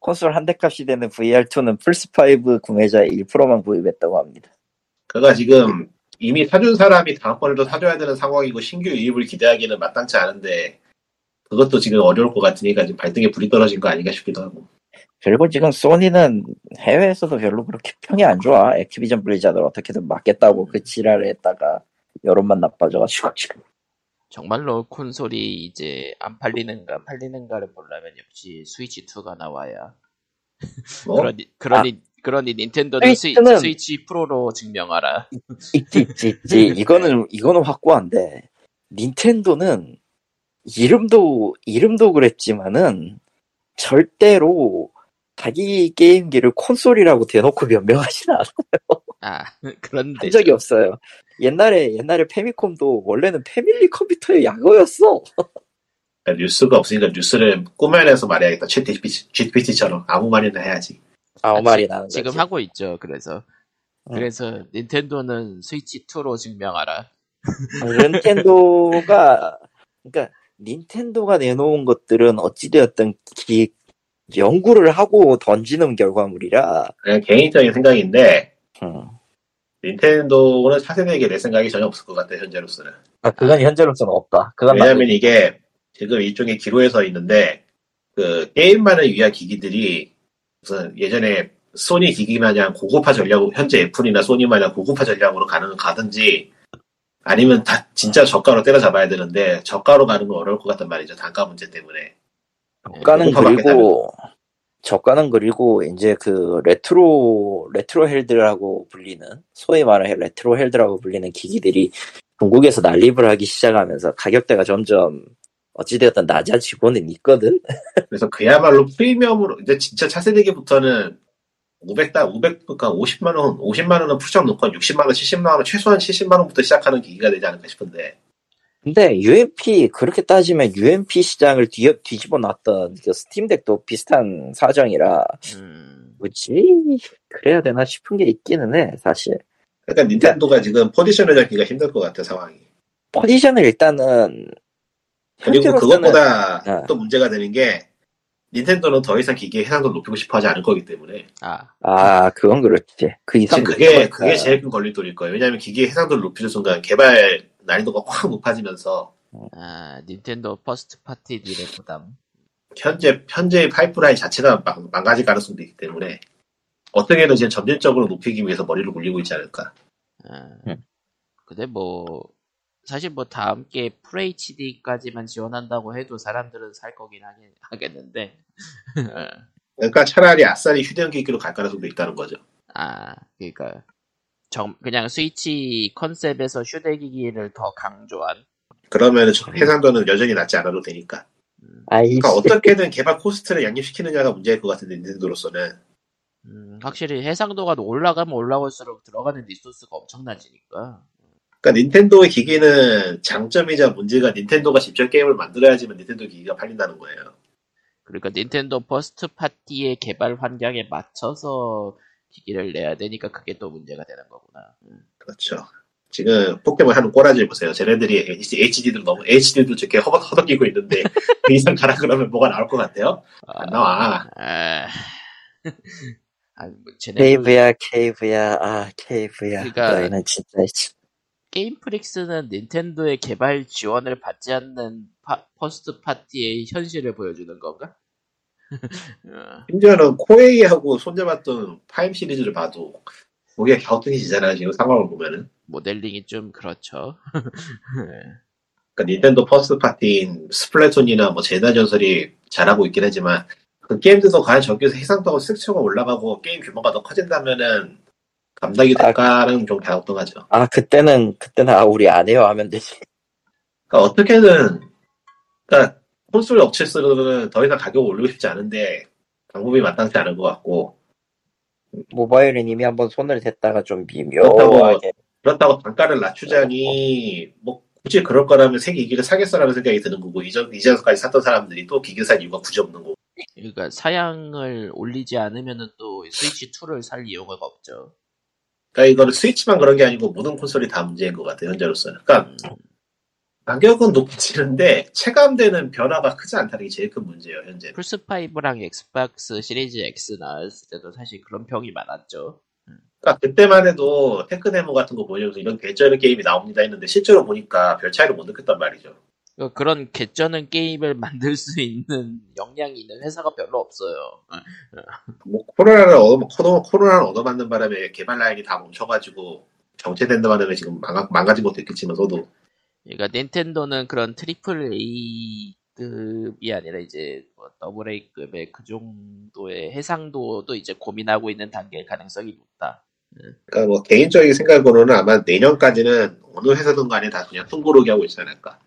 콘솔 한 대 값이 되는 VR2는 플스5 구매자 1%만 구입했다고 합니다. 그가 지금 이미 사준 사람이 다음번에도 사줘야 되는 상황이고 신규 유입을 기대하기는 마땅치 않은데 그것도 지금 어려울 것 같으니까 지금 발등에 불이 떨어진 거 아닌가 싶기도 하고. 그리고 지금 소니는 해외에서도 별로 그렇게 평이 안 좋아. 액티비전 블리자드를 어떻게든 막겠다고 그 지랄을 했다가 여론만 나빠져가지고 지금. 정말로 콘솔이 이제 안 팔리는가 팔리는가를 보려면 역시 스위치 2가 나와야. 뭐 그러니 그러니 그러니 닌텐도는 스위, 스위치 프로로 증명하라. 있지 있지 있지. 이거는 이거는 확고한데 닌텐도는 이름도 이름도 그랬지만은 절대로 자기 게임기를 콘솔이라고 대놓고 변명하지는 않아. 아 그런데 한 적이 없어요. 옛날에 옛날에 페미콤도 원래는 패밀리 컴퓨터의 약어였어. 그러니까 뉴스가 없으니까 뉴스를 꾸며내서 말해야겠다. GPT, GPT처럼 아무 말이나 해야지. 아무 아, 말이 지- 나는 거지. 지금 하고 있죠. 그래서 응. 그래서 닌텐도는 스위치 2로 증명하라. 닌텐도가 그러니까 닌텐도가 내놓은 것들은 어찌되었든 기, 연구를 하고 던지는 결과물이라 그냥 개인적인 생각인데 음. 닌텐도는 차세대에게 내 생각이 전혀 없을 것 같아 현재로서는. 아, 그건 현재로서는 없다. 그건 왜냐하면 이게 지금 일종의 기로에 서 있는데 그 게임만을 위한 기기들이 무슨 예전에 소니 기기 마냥 고급화 전략으로 현재 애플이나 소니 마냥 고급화 전략으로 가는 가든지 아니면 다 진짜 저가로 때려잡아야 되는데 저가로 가는 건 어려울 것 같단 말이죠 단가 문제 때문에 저가는 그리고 저가는 그리고 이제 그 레트로 레트로 handheld라고 불리는 소위 말해 레트로 handheld라고 불리는 기기들이 중국에서 난립을 하기 시작하면서 가격대가 점점 어찌되었든 낮아지고는 있거든. 그래서 그야말로 프리미엄으로 이제 진짜 차세대기부터는 500다 500 그러니까 50만 원 50만 원은 풀점 놓고 한 60만 원 70만 원 최소한 70만 원부터 시작하는 기기가 되지 않을까 싶은데 근데 UMP 그렇게 따지면 UMP 시장을 뒤, 뒤집어 놨던 그 스팀덱도 비슷한 사정이라 음, 뭐지 그래야 되나 싶은 게 있기는 해 사실. 그러니까 닌텐도가 지금 포지션을 잡기가 힘들 것 같아 상황이. 포지션을 일단은 그리고 그것보다 네. 또 문제가 되는 게 닌텐도는 더 이상 기기의 해상도를 높이고 싶어 하지 않을 거기 때문에 아 아 그건 그렇지. 그 이상 지금 그게 그게 제일 큰 걸림돌일 거예요. 왜냐하면 기기의 해상도를 높이는 순간 개발 난이도가 확 높아지면서 아, 닌텐도 first party들의 부담. 현재 현재의 파이프라인 자체가 망, 망가질 가능성도 있기 때문에 어떻게든 지금 점진적으로 높이기 위해서 머리를 굴리고 있지 않을까. 아, 음. 근데 뭐 사실 뭐 다음 게 FHD까지만 지원한다고 해도 사람들은 살 거긴 하겠, 하겠 는데. 그러니까 차라리 아싸리 휴대용 기기로 갈 가능성도 있다는 거죠. 아, 그러니까 정 그냥 스위치 컨셉에서 휴대기기를 더 강조한. 그러면 해상도는 여전히 낮지 않아도 되니까. 아이 그러니까 어떻게든 개발 코스트를 양립시키느냐가 문제일 것 같은데 닌텐도로서는 음, 확실히 해상도가 올라가면 올라갈수록 들어가는 리소스가 엄청나지니까. 그러니까 닌텐도의 기기는 장점이자 문제가 닌텐도가 직접 게임을 만들어야지만 닌텐도 기기가 팔린다는 거예요. 그러니까 닌텐도 first party의 개발 환경에 맞춰서 기기를 내야 되니까 그게 또 문제가 되는 거구나. 음. 그렇죠. 지금 포켓몬 하는 꼬라지를 보세요. 쟤네들이 HD도 너무 HD도 저렇게 허덕 허덕이고 있는데 그 이상 가라 그러면 뭐가 나올 것 같아요? 안 나와. 아, 아, 뭐 쟤네도 케이브야 케이브야 아 케이브야 그러니까- 너희는 진짜 씨. 게임 프릭스는 닌텐도의 개발 지원을 받지 않는 파- first party의 현실을 보여주는 건가? 어, 심지어는 코에이하고 손잡았던 파엠 시리즈를 봐도 목에 갸우뚱해지잖아요. 지금 상황을 보면은. 모델링이 좀 그렇죠. 그러니까 닌텐도 first party인 스플래툰이나 뭐 젤다 전설이 잘하고 있긴 하지만 그 게임들도 과연 저기서 해상도가 섹처가 올라가고 게임 규모가 더 커진다면은 감당이 될까는 좀 갸우뚱하죠. 아 그때는 그때는 아 우리 안 해요 하면 되지 그러니까 어떻게든 그러니까 콘솔 업체로서는 더 이상 가격을 올리고 싶지 않은데 방법이 마땅치 않은 것 같고 모바일은 이미 한번 손을 댔다가 좀 그렇다고 미묘하게 그렇다고 단가를 낮추자니 뭐 굳이 그럴 거라면 새 기기를 사겠어라는 생각이 드는 거고 이전 이전까지 샀던 사람들이 또 기기 살 이유가 굳이 없는 거고 그러니까 사양을 올리지 않으면은 또 스위치 2를 살 이유가 없죠. 그러니까 이거는 스위치만 그런 게 아니고 모든 콘솔이 다 문제인 것 같아요 현재로서는. 그러니까 가격은 높아지는데 체감되는 변화가 크지 않다는 게 제일 큰 문제예요 현재. 플스 5랑 엑스박스 시리즈 X 나왔을 때도 사실 그런 평이 많았죠. 그러니까 그때만 해도 tech demo 같은 거 보여줘서 이런 개쩔은 게임이 나옵니다 했는데 실제로 보니까 별 차이를 못 느꼈단 말이죠. 그러니까 그런 개쩌는 게임을 만들 수 있는 역량이 있는 회사가 별로 없어요. 뭐 코로나를 얻어 코로, 코로나를 얻어맞는 바람에 개발 라인이 다 멈춰가지고 정체된다 바람에 지금 망가, 망가진 것도 있겠지만서도 그러니까 닌텐도는 그런 triple A급이 아니라 이제 뭐 double A급의 그 정도의 해상도도 이제 고민하고 있는 단계일 가능성이 높다. 그러니까 뭐 개인적인 생각으로는 아마 내년까지는 어느 회사든 간에 다 그냥 숨고르기 하고 있지 않을까.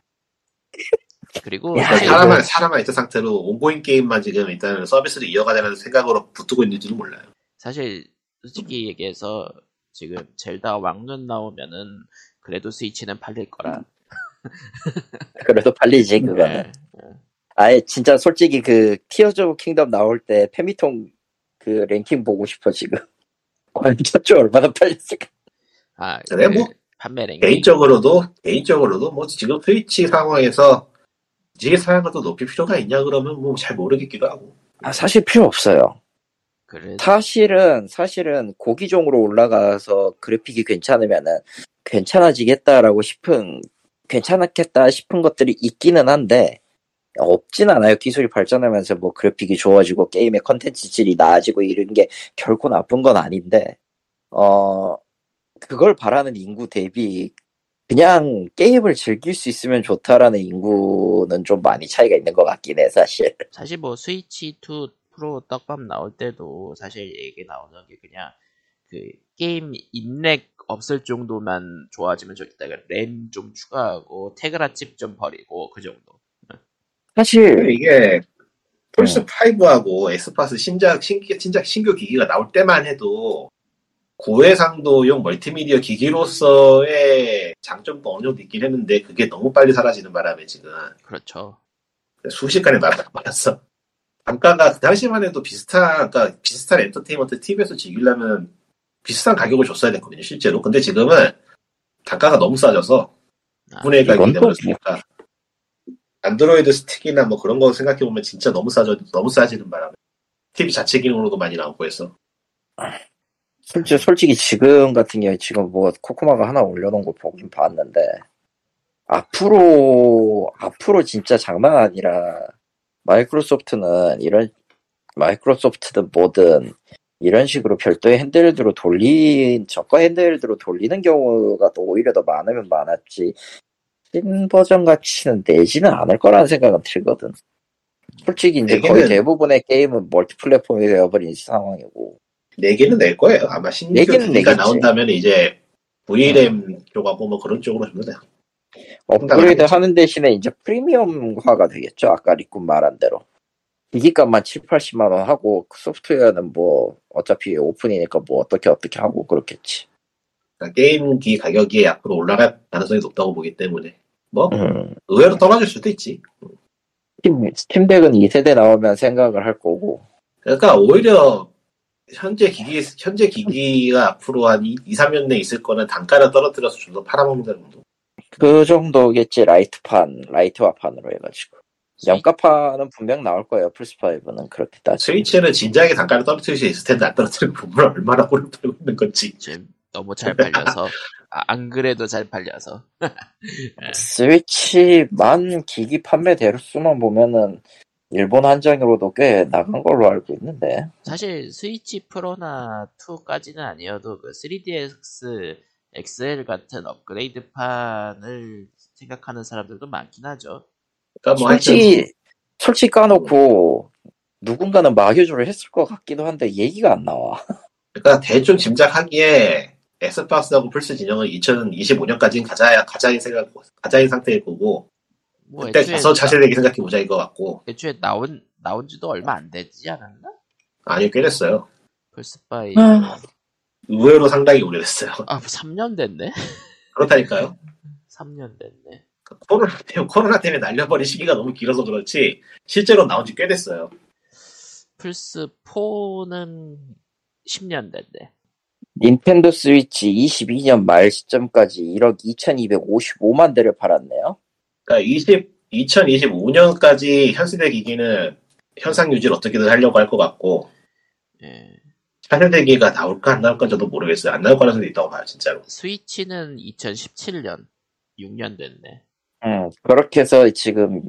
그리고 야, 사람만 사람만 있던 상태로 ongoing 게임만 지금 일단 서비스를 이어가자는 생각으로 붙들고 있는지는 몰라요. 사실 솔직히 얘기해서 지금 젤다 왕눈 나오면은 그래도 스위치는 팔릴 거라. 그래도 팔리지 그거는. 네. 아예 진짜 솔직히 그 티어즈 오브 킹덤 나올 때 패미통 그 랭킹 보고 싶어 지금. 저쪽 얼마나 팔렸을까? 아, 그래, 그 뭐, 판매 랭킹. 개인적으로도 개인적으로도 뭐 지금 스위치 상황에서 이게 사양을 또 높일 필요가 있냐 그러면 뭐 잘 모르겠기도 하고. 아 사실 필요 없어요. 그래 사실은 사실은 고기종으로 올라가서 그래픽이 괜찮으면은 괜찮아지겠다라고 싶은 괜찮았겠다 싶은 것들이 있기는 한데 없진 않아요. 기술이 발전하면서 뭐 그래픽이 좋아지고 게임의 컨텐츠 질이 나아지고 이런 게 결코 나쁜 건 아닌데 어 그걸 바라는 인구 대비 그냥 게임을 즐길 수 있으면 좋다라는 인구는 좀 많이 차이가 있는 것 같긴 해 사실. 사실 뭐 스위치 2 프로 떡밥 나올 때도 사실 얘기 나오는 게 그냥 그 게임 인 lag 없을 정도만 좋아지면 좋겠다. 램 좀 추가하고 테그라 칩 좀 버리고 그 정도. 사실 이게 플스 5하고 엑스박스 신작 신, 신작 신규 기기가 나올 때만 해도 고해상도용 멀티미디어 기기로서의 장점도 어느 정도 있긴 했는데 그게 너무 빨리 사라지는 바람에 지금 그렇죠. 순식간에 나가버렸어. 단가가 그 당시만 해도 비슷한, 그러니까 비슷한 엔터테인먼트 TV에서 즐기려면 비슷한 가격을 줬어야 됐거든요, 실제로. 근데 지금은 단가가 너무 싸져서 아, 분의 가격이 또 뭐. 되버렸으니까 안드로이드 스틱이나 뭐 그런 거 생각해 보면 진짜 너무 싸져, 너무 싸지는 바람에 TV 자체 기능으로도 많이 나오고 해서 솔직히, 솔직히 지금 같은 경우에 지금 뭐 코코마가 하나 올려놓은 거 보긴 봤는데 앞으로 앞으로 진짜 장난 아니라 마이크로소프트는 이런 마이크로소프트든 뭐든 이런 식으로 별도의 핸드헬드로 돌린 저가 핸드헬드로 돌리는 경우가 또 오히려 더 많으면 많았지 신 버전 가치는 내지는 않을 거라는 생각은 들거든. 솔직히 이제 거의 대부분의 게임은 멀티플랫폼이 되어버린 상황이고 내기는 낼 거예요. 아마 신규 내겠지. 나온다면 이제 VRAM 쪽하고 뭐 그런 쪽으로 좀 돼. 업그레이드 하는 대신에 이제 프리미엄화가 되겠죠. 아까 리꾼 말한 대로. 기기값만 7, 80만 원 하고 그 소프트웨어는 뭐 어차피 오픈이니까 뭐 어떻게 어떻게 하고 그렇겠지. 그러니까 게임기 가격이 앞으로 올라갈 가능성이 높다고 보기 때문에 뭐 음. 의외로 떨어질 수도 있지. 스팀, 스팀덱은 2세대 나오면 생각을 할 거고. 그러니까 오히려 현재 기기 현재 기기가 앞으로 한 2, 3년 내에 있을 거는 단가를 떨어뜨려서 좀 더 팔아먹는다는 정도. 그 정도겠지 Lite판, Lite화판으로 해가지고. 염가판은 분명 나올 거예요. 플스5는 그렇게 따지. 스위치는 진작에 단가를 떨어뜨릴 수 있을 텐데 안 떨어뜨리고 부분을 얼마나 오래 팔고 있는 건지. 너무 잘 팔려서 아, 안 그래도 잘 팔려서 스위치만 기기 판매대로 수만 보면은 일본 한정으로도 꽤 나간 걸로 알고 있는데. 사실 스위치 프로나 2까지는 아니어도 그 3DS XL 같은 업그레이드판을 생각하는 사람들도 많긴 하죠. 그러니까 뭐 하여튼 솔직히 솔직히 까놓고 누군가는 마교주를 했을 것 같기도 한데 얘기가 안 나와. 그러니까 대충 짐작하기에 엑스박스하고 플스 진영은 2025년까지는 가자 가자인 생각 가자인 상태일 거고 뭐 그때 가서 자세하게 생각해 보자 이거 같고 애초에 나온 나온 지도 얼마 안 되지 않았나? 아니 꽤 됐어요. 플스파이 아. 의외로 상당히 오래됐어요. 아 3년 됐네. 그렇다니까요. 3년 됐네. 코로나 때문에, 코로나 때문에 날려버린 시기가 너무 길어서 그렇지 실제로 나온 지 꽤 됐어요. 플스 4는 10년 됐네. 닌텐도 스위치 22년 말 시점까지 1억 2255만 대를 팔았네요. 그러니까 20, 2025년까지 현세대 기기는 현상 유지를 어떻게든 하려고 할 것 같고 예. 차세대 기기가 나올까 안 나올까 저도 모르겠어요. 안 나올 가능성도 있다고 봐요, 진짜로. 스위치는 2017년 6년 됐네. 음, 그렇게 해서 지금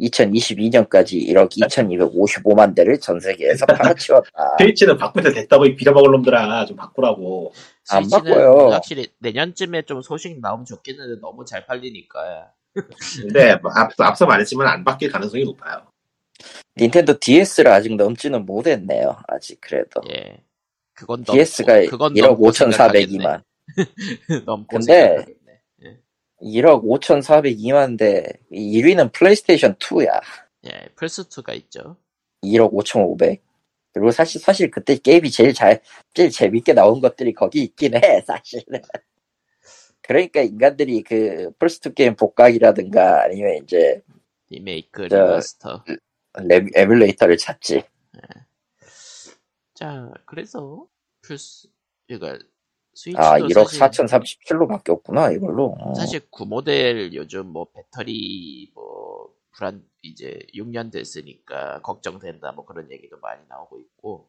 2022년까지 1억 2255만 대를 전 세계에서 팔아치웠다. 스위치는 바꿀 때 됐다고 이 빌어먹을 놈들아 좀 바꾸라고. 안 바꿔요. 확실히 내년쯤에 좀 소식 나오면 좋겠는데 너무 잘 팔리니까. 근데 뭐 앞, 앞서 말했지만 안 바뀔 가능성이 높아요. 닌텐도 DS를 아직 넘지는 못했네요. 아직 그래도. 예. 그건 DS가 넘고, 그건 1억 넘고 5,402만. 생각하겠네. 넘고 근데 생각하겠네. 1억 5,402만 대 1위는 플레이스테이션 2야. 예, 플스 2가 있죠. 1억 5,500. 그리고 사실 사실 그때 게임이 제일 잘 제일 재밌게 나온 것들이 거기 있긴 해 사실은. 그러니까 인간들이 그 플스 2 게임 복각이라든가 아니면 이제 리메이크, 저- remaster. 레, 에뮬레이터를 찾지. 자, 그래서 플스, 그러니까 스위치도 아 1억 사실, 4,037로 바뀌었구나 이걸로. 어. 사실 구모델 요즘 뭐 배터리 뭐 불안 이제 6년 됐으니까 걱정된다 뭐 그런 얘기도 많이 나오고 있고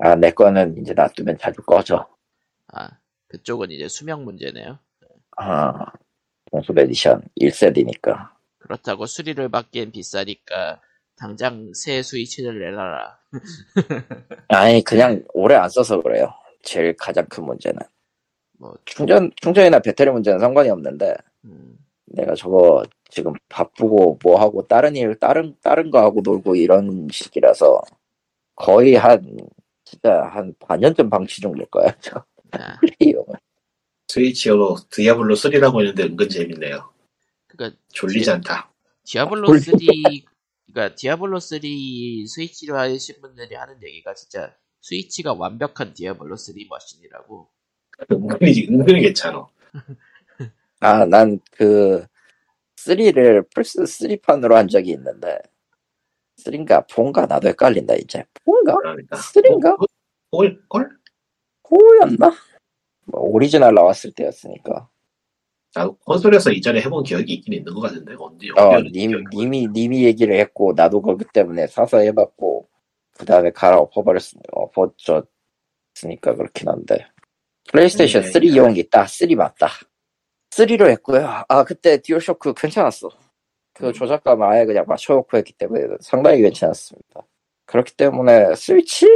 아, 내 거는 이제 놔두면 자주 꺼져. 아 그쪽은 이제 수명 문제네요. 아, 공수 에디션 1세대니까. 그렇다고 수리를 받기엔 비싸니까 당장 새 스위치를 내놔라. 아니, 그냥 오래 안 써서 그래요. 제일 가장 큰 문제는. 뭐 충전, 충전이나 배터리 문제는 상관이 없는데, 음, 내가 저거 지금 바쁘고 뭐 하고 다른 일, 다른, 다른 거 하고 놀고 이런 시기라서 거의 한, 진짜 한 반년쯤 방치 중일 거야, 저 아, 플레이용은. 스위치로 디아블로 3라고 했는데 은근 재밌네요. 그러니까 졸리지 않다. 디아블로 돌리- 3 그러니까 디아블로 3 스위치로 하신 분들이 하는 얘기가 진짜 스위치가 완벽한 디아블로 3 machine이라고. 은근히, 은근히 괜찮아. 아, 난 그, 3를 플스 3판으로 한 적이 있는데, 3인가 4인가 나도 헷갈린다, 이제. 4인가? 그러니까. 3인가? 꼴? 꼴? 4였나? 뭐, 오리지널 나왔을 때였으니까. 나도 콘솔에서 이전에 해본 기억이 있긴 있는 것 같은데 언제 어, 님, 님이, 님이 얘기를 했고, 나도 그렇기 때문에 사서 해봤고, 그 다음에 갈아 엎어버렸으, 엎어졌으니까 그렇긴 한데. 플레이스테이션 네. 3용이 있다. 3 맞다. 3로 했고요. 아, 그때 듀얼쇼크 괜찮았어. 그 음. 조작감 아예 그냥 맞춰놓고 했기 때문에 상당히 괜찮았습니다. 그렇기 때문에 스위치?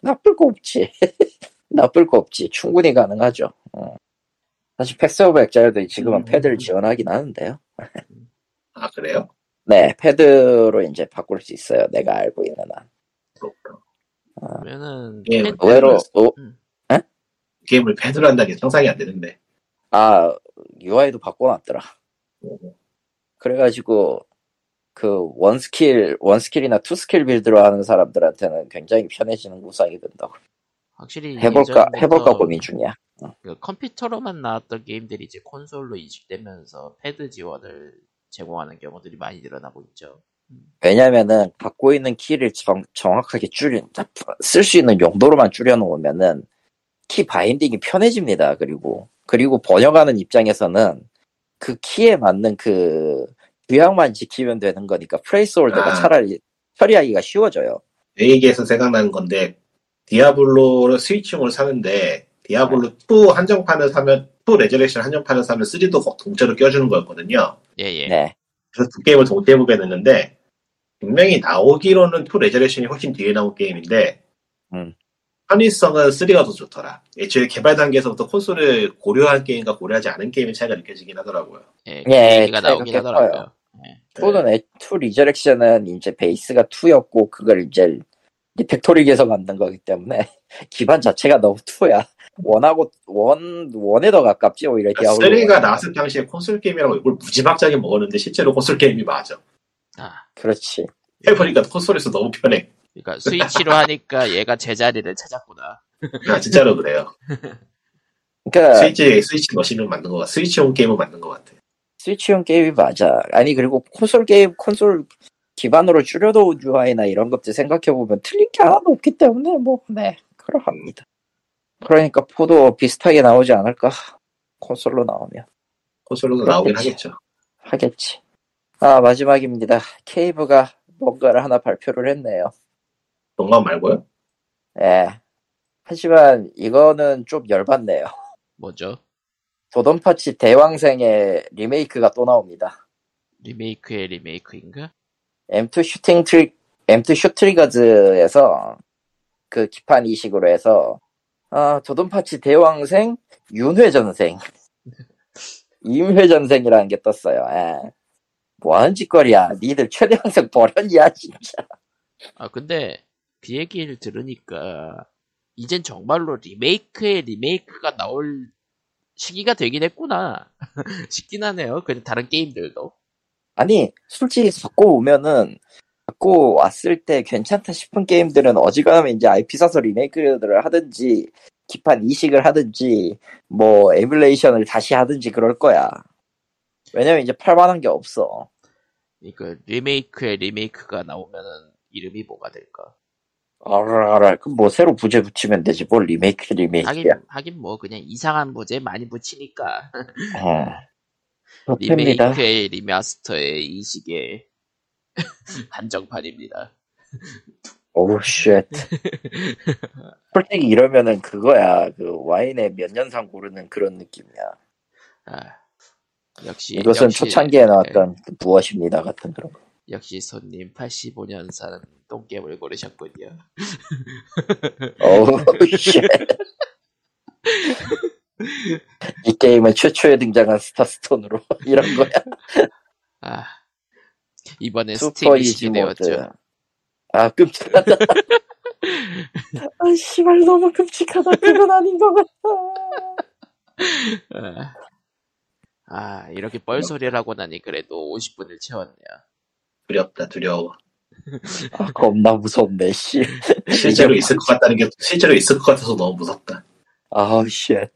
나쁠 거 없지. 나쁠 거 없지. 충분히 가능하죠. 어. 사실 패스 오브 엑자일도 지금은 음. 패드를 지원하긴 하는데요. 아 그래요? 네, 패드로 이제 바꿀 수 있어요. 내가 알고 있는 한. 그렇구나. 그러면은 예, 패- 의외로, 어, 게임을 패드로 한다는 게 상상이 안 되는데 아, UI도 바꿔놨더라. 어, 그래가지고, 그, 원스킬, 원스킬이나 투스킬 빌드로 하는 사람들한테는 굉장히 편해지는 구성이 된다고. 확실히 해볼까, 예전부터 해볼까 고민 중이야. 그 컴퓨터로만 나왔던 게임들이 이제 콘솔로 이식되면서 패드 지원을 제공하는 경우들이 많이 늘어나고 있죠. 왜냐면은, 갖고 있는 키를 정, 정확하게 줄인, 쓸 수 있는 용도로만 줄여놓으면은, key binding이 편해집니다. 그리고, 그리고 번역하는 입장에서는, 그 키에 맞는 그, 규약만 지키면 되는 거니까, placeholder가 아. 차라리 처리하기가 쉬워져요. 내 얘기에서 생각나는 건데 디아블로를 스위치용을 사는데 디아블로 2 한정판을 사면 2 레저렉션 한정판을 사면 3도 동체로 껴주는 거였거든요. 예예. 네. 그래서 두 게임을 동시에 보게 됐는데 분명히 나오기로는 2 레저렉션이 훨씬 뒤에 나온 게임인데 음. 편의성은 3가 더 좋더라. 애초에 개발 단계에서부터 콘솔을 고려한 게임과 고려하지 않은 게임의 차이가 느껴지긴 하더라고요. 예, 예, 얘기가 차이가 나오긴 꽤 하더라고요. 예. 2는 2 리저렉션은 이제 베이스가 2였고 그걸 이제 리팩토링해서 만든 거기 때문에 기반 자체가 너무 2야. 원하고 원 원에 더 가깝지 오히려 디아블로. 3가 나왔을 당시에 콘솔 게임이라고 이걸 무지막지하게 먹었는데 실제로 콘솔 게임이 맞아. 아, 그렇지. 해보니까 콘솔에서 너무 편해. 그러니까 스위치로 하니까 얘가 제자리를 찾았구나. 아, 진짜로 그래요. 그러니까 스위치, 스위치 머신을 만든 것 같아. 스위치용 게임을 만든 것 같아. 스위치용 게임이 맞아. 아니 그리고 콘솔 게임 콘솔 기반으로 줄여놓은 UI나 이런 것들 생각해 보면 틀린 게 하나도 없기 때문에 뭐, 네, 그러합니다. 그러니까 포도 비슷하게 나오지 않을까? 콘솔로 나오면. 콘솔로도 나오긴. 하겠죠. 하겠지. 아, 마지막입니다. 케이브가 뭔가를 하나 발표를 했네요. 동감 말고요. 예. 하지만 이거는 좀 열받네요. 뭐죠? 도돈파치 대왕생의 리메이크가 또 나옵니다. 리메이크의 리메이크인가? M2 슈팅 트리, M2 슈트리거즈에서 그 기판 이식으로 해서, 아, 도돈파치 대왕생, 윤회전생, 윤회전생이라는 게 떴어요. 예. 뭐 하는 짓거리야. 니들 죄다 대왕생 버렸냐, 진짜. 아 근데 그 얘기를 들으니까 이젠 정말로 리메이크의 리메이크가 나올 시기가 되긴 했구나 싶긴 하네요. 그냥 다른 게임들도. 아니, 솔직히 갖고 오면은, 갖고 왔을 때 괜찮다 싶은 게임들은 어지간하면 이제 IP 사서 리메이크를 하든지, 기판 이식을 하든지, 뭐, 에뮬레이션을 다시 하든지 그럴 거야. 왜냐면 이제 팔만한 게 없어. 그러니까 리메이크의 리메이크가 나오면은 이름이 뭐가 될까? 알아, 그럼 뭐 새로 부제 붙이면 되지. 뭘 리메이크, 하긴 리메이크야. 하긴 뭐 그냥 이상한 부제 많이 붙이니까 어. 그렇답니다. 리메이크의 리마스터의 이 시기에 한정판입니다. 오우, shit. 솔직히 이러면은 그거야. 그 와인의 몇 년산 고르는 그런 느낌이야. 아, 역시 이것은 역시, 초창기에 나왔던 그 무엇입니다 같은 그런 거. 역시 손님 85년산 똥개을 고르셨군요. 이 게임은 최초에 등장한 스타스톤으로 이런 거야. 아 이번에 스팀이. 모드. 아, 끔찍하다. 아, 씨발, 너무 끔찍하다. 그건 아닌 것 같아. 아, 아 이렇게 뻘소리를 하고 나니 그래도 50분을 채웠네요. 두렵다, 두려워. 아, 겁나 무섭네, 씨. 실제로 있을 것 같다는 게, 실제로 있을 것 같아서 너무 무섭다. 아우, shit.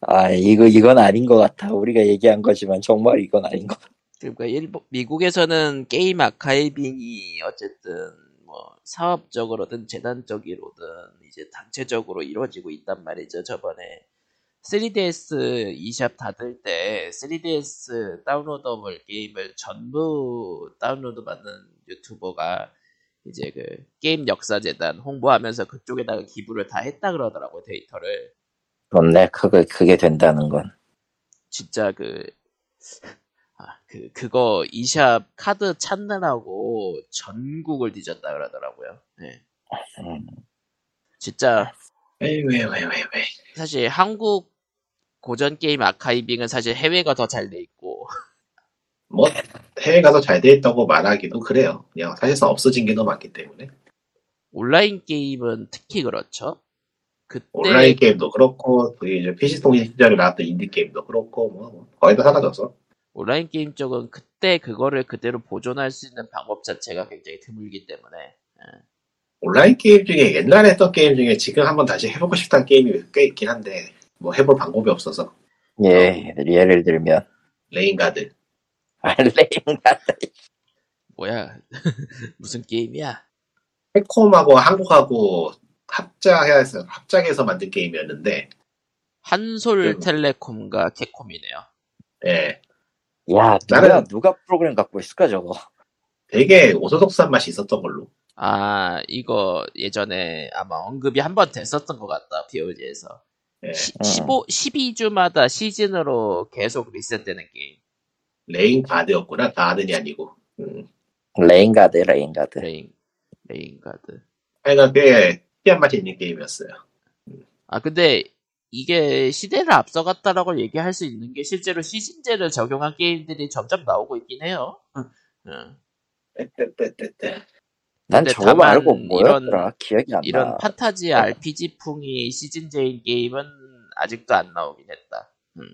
아, 이거, 이건 아닌 것 같아. 우리가 얘기한 거지만 정말 이건 아닌 것 같아. 그러니까 일본 미국에서는 게임 아카이빙이 어쨌든 뭐 사업적으로든 재단적으로든 이제 단체적으로 이루어지고 있단 말이죠. 저번에 3DS eShop 닫을 때 3DS downloadable 게임을 전부 다운로드 받는 유튜버가 이제 그 게임 역사 재단 홍보하면서 그쪽에다가 기부를 다 했다 그러더라고요 데이터를 그렇네. 그게, 그게 된다는 건. 진짜 그, 아, 그, 그거, eShop 카드 찾느라고 전국을 뒤졌다 그러더라고요. 네. 음, 진짜, 왜, 왜, 왜, 왜, 왜. 사실 한국 고전 게임 아카이빙은 사실 해외가 더 잘 돼 있고, 뭐, 해외 가서 잘돼 있다고 말하기도 그래요. 그냥 사실상 없어진 게더 많기 때문에. 온라인 게임은 특히 그렇죠. 그때, 온라인 게임도 그렇고, 그 이제 PC 통신 시절에 나왔던 인디 게임도 그렇고, 뭐, 뭐 거의 다 사라져서. 온라인 게임 쪽은 그때 그거를 그대로 보존할 수 있는 방법 자체가 굉장히 드물기 때문에, 온라인 게임 중에 옛날에 했던 게임 중에 지금 한번 다시 해보고 싶다는 게임이 꽤 있긴 한데, 뭐 해볼 방법이 없어서. 예, 예를 들면. 레인가드. 아, 레인가. 뭐야, 무슨 게임이야? 캡콤하고 한국하고 합작해서, 합작해서 만든 게임이었는데, 음. 한솔텔레콤과 캡콤이네요. 예. 야, 누가, 나는- 누가 프로그램 갖고 있을까, 저거? 되게 orthodox한 맛이 있었던 걸로. 아, 이거 예전에 아마 언급이 한 번 됐었던 것 같다, POG에서. 예. 15, 12주마다 시즌으로 계속 리셋되는 게임. 레인 가드였구나. 가든이 아니고. 음. 레인 가드, 레인 가드. 레인, 레인 가드. 하여간 꽤 특이한 맛이 있는 게임이었어요. 아, 근데 이게 시대를 앞서갔다라고 얘기할 수 있는 게 실제로 시즌제를 적용한 게임들이 점점 나오고 있긴 해요. 응. 떼떼떼떼떼. 난 저거 말고 뭐였더라? 기억이 안 이런 나. 판타지 RPG풍이 시즌제인 게임은 아직도 안 나오긴 했다. 음.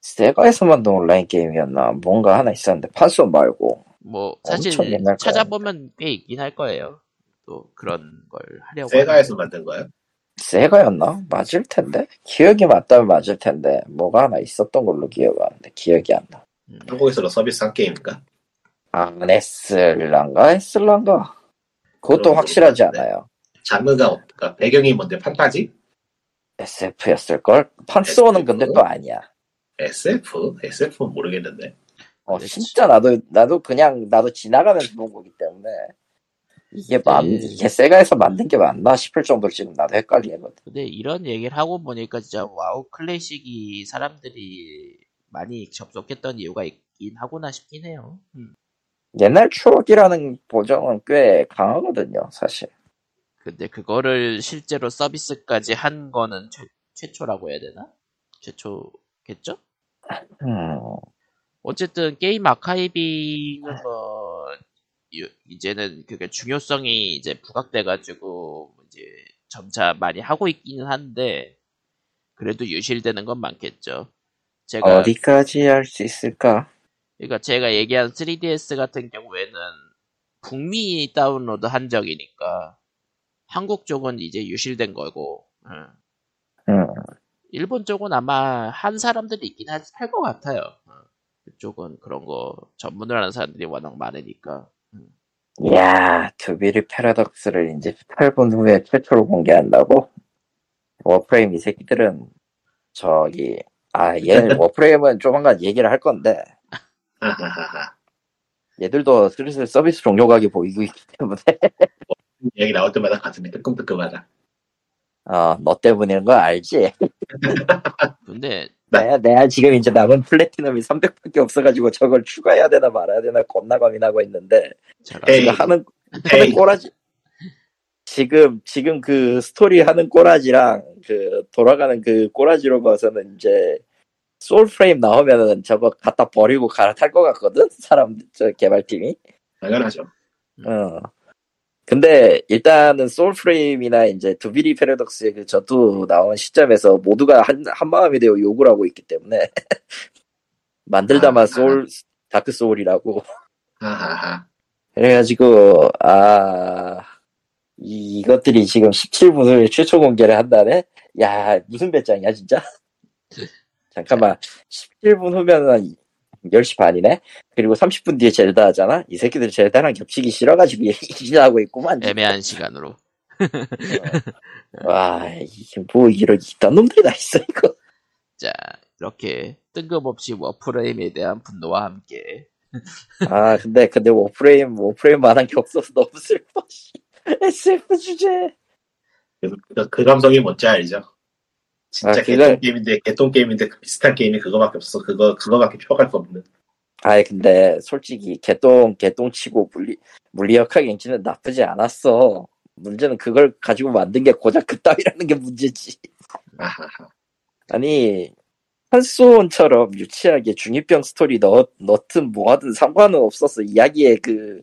세가에서 만든 온라인 게임이었나? 뭔가 하나 있었는데, 판소 말고. 뭐 사실 찾아보면 꽤 있긴 할 거예요. 또 그런 걸 하려고. 세가에서. 만든 거예요? 세가였나? 맞을 텐데? 기억이 맞다면 맞을 텐데, 뭐가 하나 있었던 걸로 기억하는데, 기억이 안 나. 음. 한국에서도 서비스 한 게임인가? 안 했을란가 했을란가 그것도 확실하지. 않아요 장르가 없- 그러니까 배경이 뭔데 판타지? SF였을 걸? 판소는 SF? 근데 또 아니야 SF? SF는 모르겠는데. 어 그렇지. 진짜 나도 나도 그냥 나도 지나가면서 본 거기 때문에 이게 만 네. 이게 세가에서 만든 게 맞나 싶을 정도로 지금 나도 헷갈리거든 근데 이런 얘기를 하고 보니까 진짜 와우 클래식이 사람들이 많이 접속했던 이유가 있긴 하구나 싶긴 해요. 음. 옛날 추억이라는 보정은 꽤 강하거든요 사실 근데 그거를 실제로 서비스까지 한 거는 최, 최초라고 해야 되나? 최초겠죠? 음, 어쨌든 게임 아카이빙은 뭐 유- 이제는 그게 중요성이 이제 부각돼가지고 이제 점차 많이 하고 있기는 한데 그래도 유실되는 건 많겠죠. 제가 어디까지 할 수 있을까 그러니까 제가 얘기한 3DS 같은 경우에는 북미 다운로드 한정이니까 한국 쪽은 이제 유실된 거고 응. 음, 일본 쪽은 아마 한 사람들이 있긴 할 것 같아요. 어. 그쪽은 그런 거 전문을 하는 사람들이 워낙 많으니까. 이야 투비리 패러독스를 이제 8분 후에 최초로 공개한다고 워프레임 이 새끼들은 저기 아 얘는 워프레임은 조만간 얘기를 할 건데 하하하하. 얘들도 슬슬 서비스 종료각이 보이고 있기 때문에 얘기 나올 때마다 가슴이 뜨끔뜨끔하다. 어, 너 때문인 거 알지? 근데 내가, 내가 지금 이제 남은 플래티넘이 300밖에 없어가지고 저걸 추가해야 되나 말아야 되나 겁나 고민하고 있는데 제가 에이. 하는 하는. 꼬라지 지금 지금 그 스토리 하는 꼬라지랑 그 돌아가는 그 꼬라지로 봐서는 이제 소울 프레임 나오면은 저거 갖다 버리고 갈아탈 것 같거든 사람 저 개발팀이 당연하죠. 어. 근데 일단은 소울 프레임이나 이제 두비리 패러독스의 그 전투 나온 시점에서 모두가 한, 한 마음이 되어 욕을 하고 있기 때문에 만들다만 아, 소울 다크 소울이라고 하하하. 그래가지고 아 이, 이것들이 지금 17분 후에 최초 공개를 한다네 야 무슨 배짱이야 진짜 잠깐만 17분 후면은 10시 반이네 그리고 30분 뒤에 젤다 하잖아 이 새끼들 젤다랑 겹치기 싫어가지고 얘기하고 있구만. 애매한 시간으로. 어. 와, 이게 뭐 이런 이딴 놈들이 다 있어 이거. 자 이렇게 뜬금없이 워프레임에 대한 분노와 함께 아, 근데 근데 워프레임 워프레임만 한 게 없어서 너무 슬퍼. 씨. SF 주제. 그, 그, 그 감성이 뭔지 알죠? 진짜 아, 개똥 게임인데 개똥 게임인데 그 비슷한 게임이 그거밖에 없어. 그거 그거밖에 표현할 수 없는. 아이 근데 솔직히 개똥 개똥 치고 물리 물리역학 엔진은 나쁘지 않았어. 문제는 그걸 가지고 만든 게 고작 그 따위라는 게 문제지. 아하하. 아니 한소원처럼 유치하게 중2병 스토리 넣, 넣든 뭐하든 상관은 없었어. 이야기의 그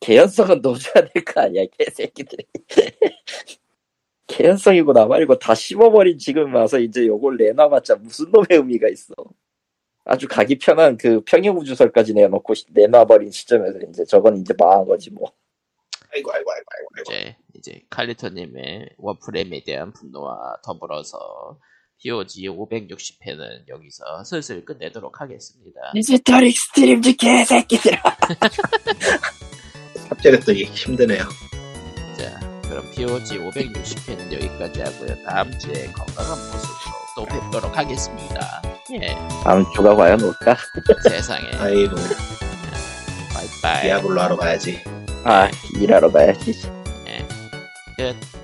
개연성은 넣어줘야 될 거 아니야, 개새끼들이. 개연성이고 나발이고 다 씹어버린 지금 와서 이제 요걸 내놔봤자 무슨 놈의 의미가 있어. 아주 가기 편한 그 평행우주설까지 내놓고 시- 내놔버린 시점에서 이제 저건 이제 망한 거지 뭐. 아이고 아이고 아이고 아이고. 아이고. 이제 이제 칼리토님의 워프레임에 대한 분노와 더불어서 POG 560회는 여기서 슬슬 끝내도록 하겠습니다. 디지털 익스트림즈 개새끼들아. 삽질했더니 힘드네요. 자, 그럼 POG 560회는 여기까지 하고요. 다음 주에 건강한 모습으로 또 뵙도록 하겠습니다. 예, 다음 주가 과연 올까? 세상에. 아이고 바이바이. 디아블로 하러 가야지. 아, 일하러 가야지. 예, 끝.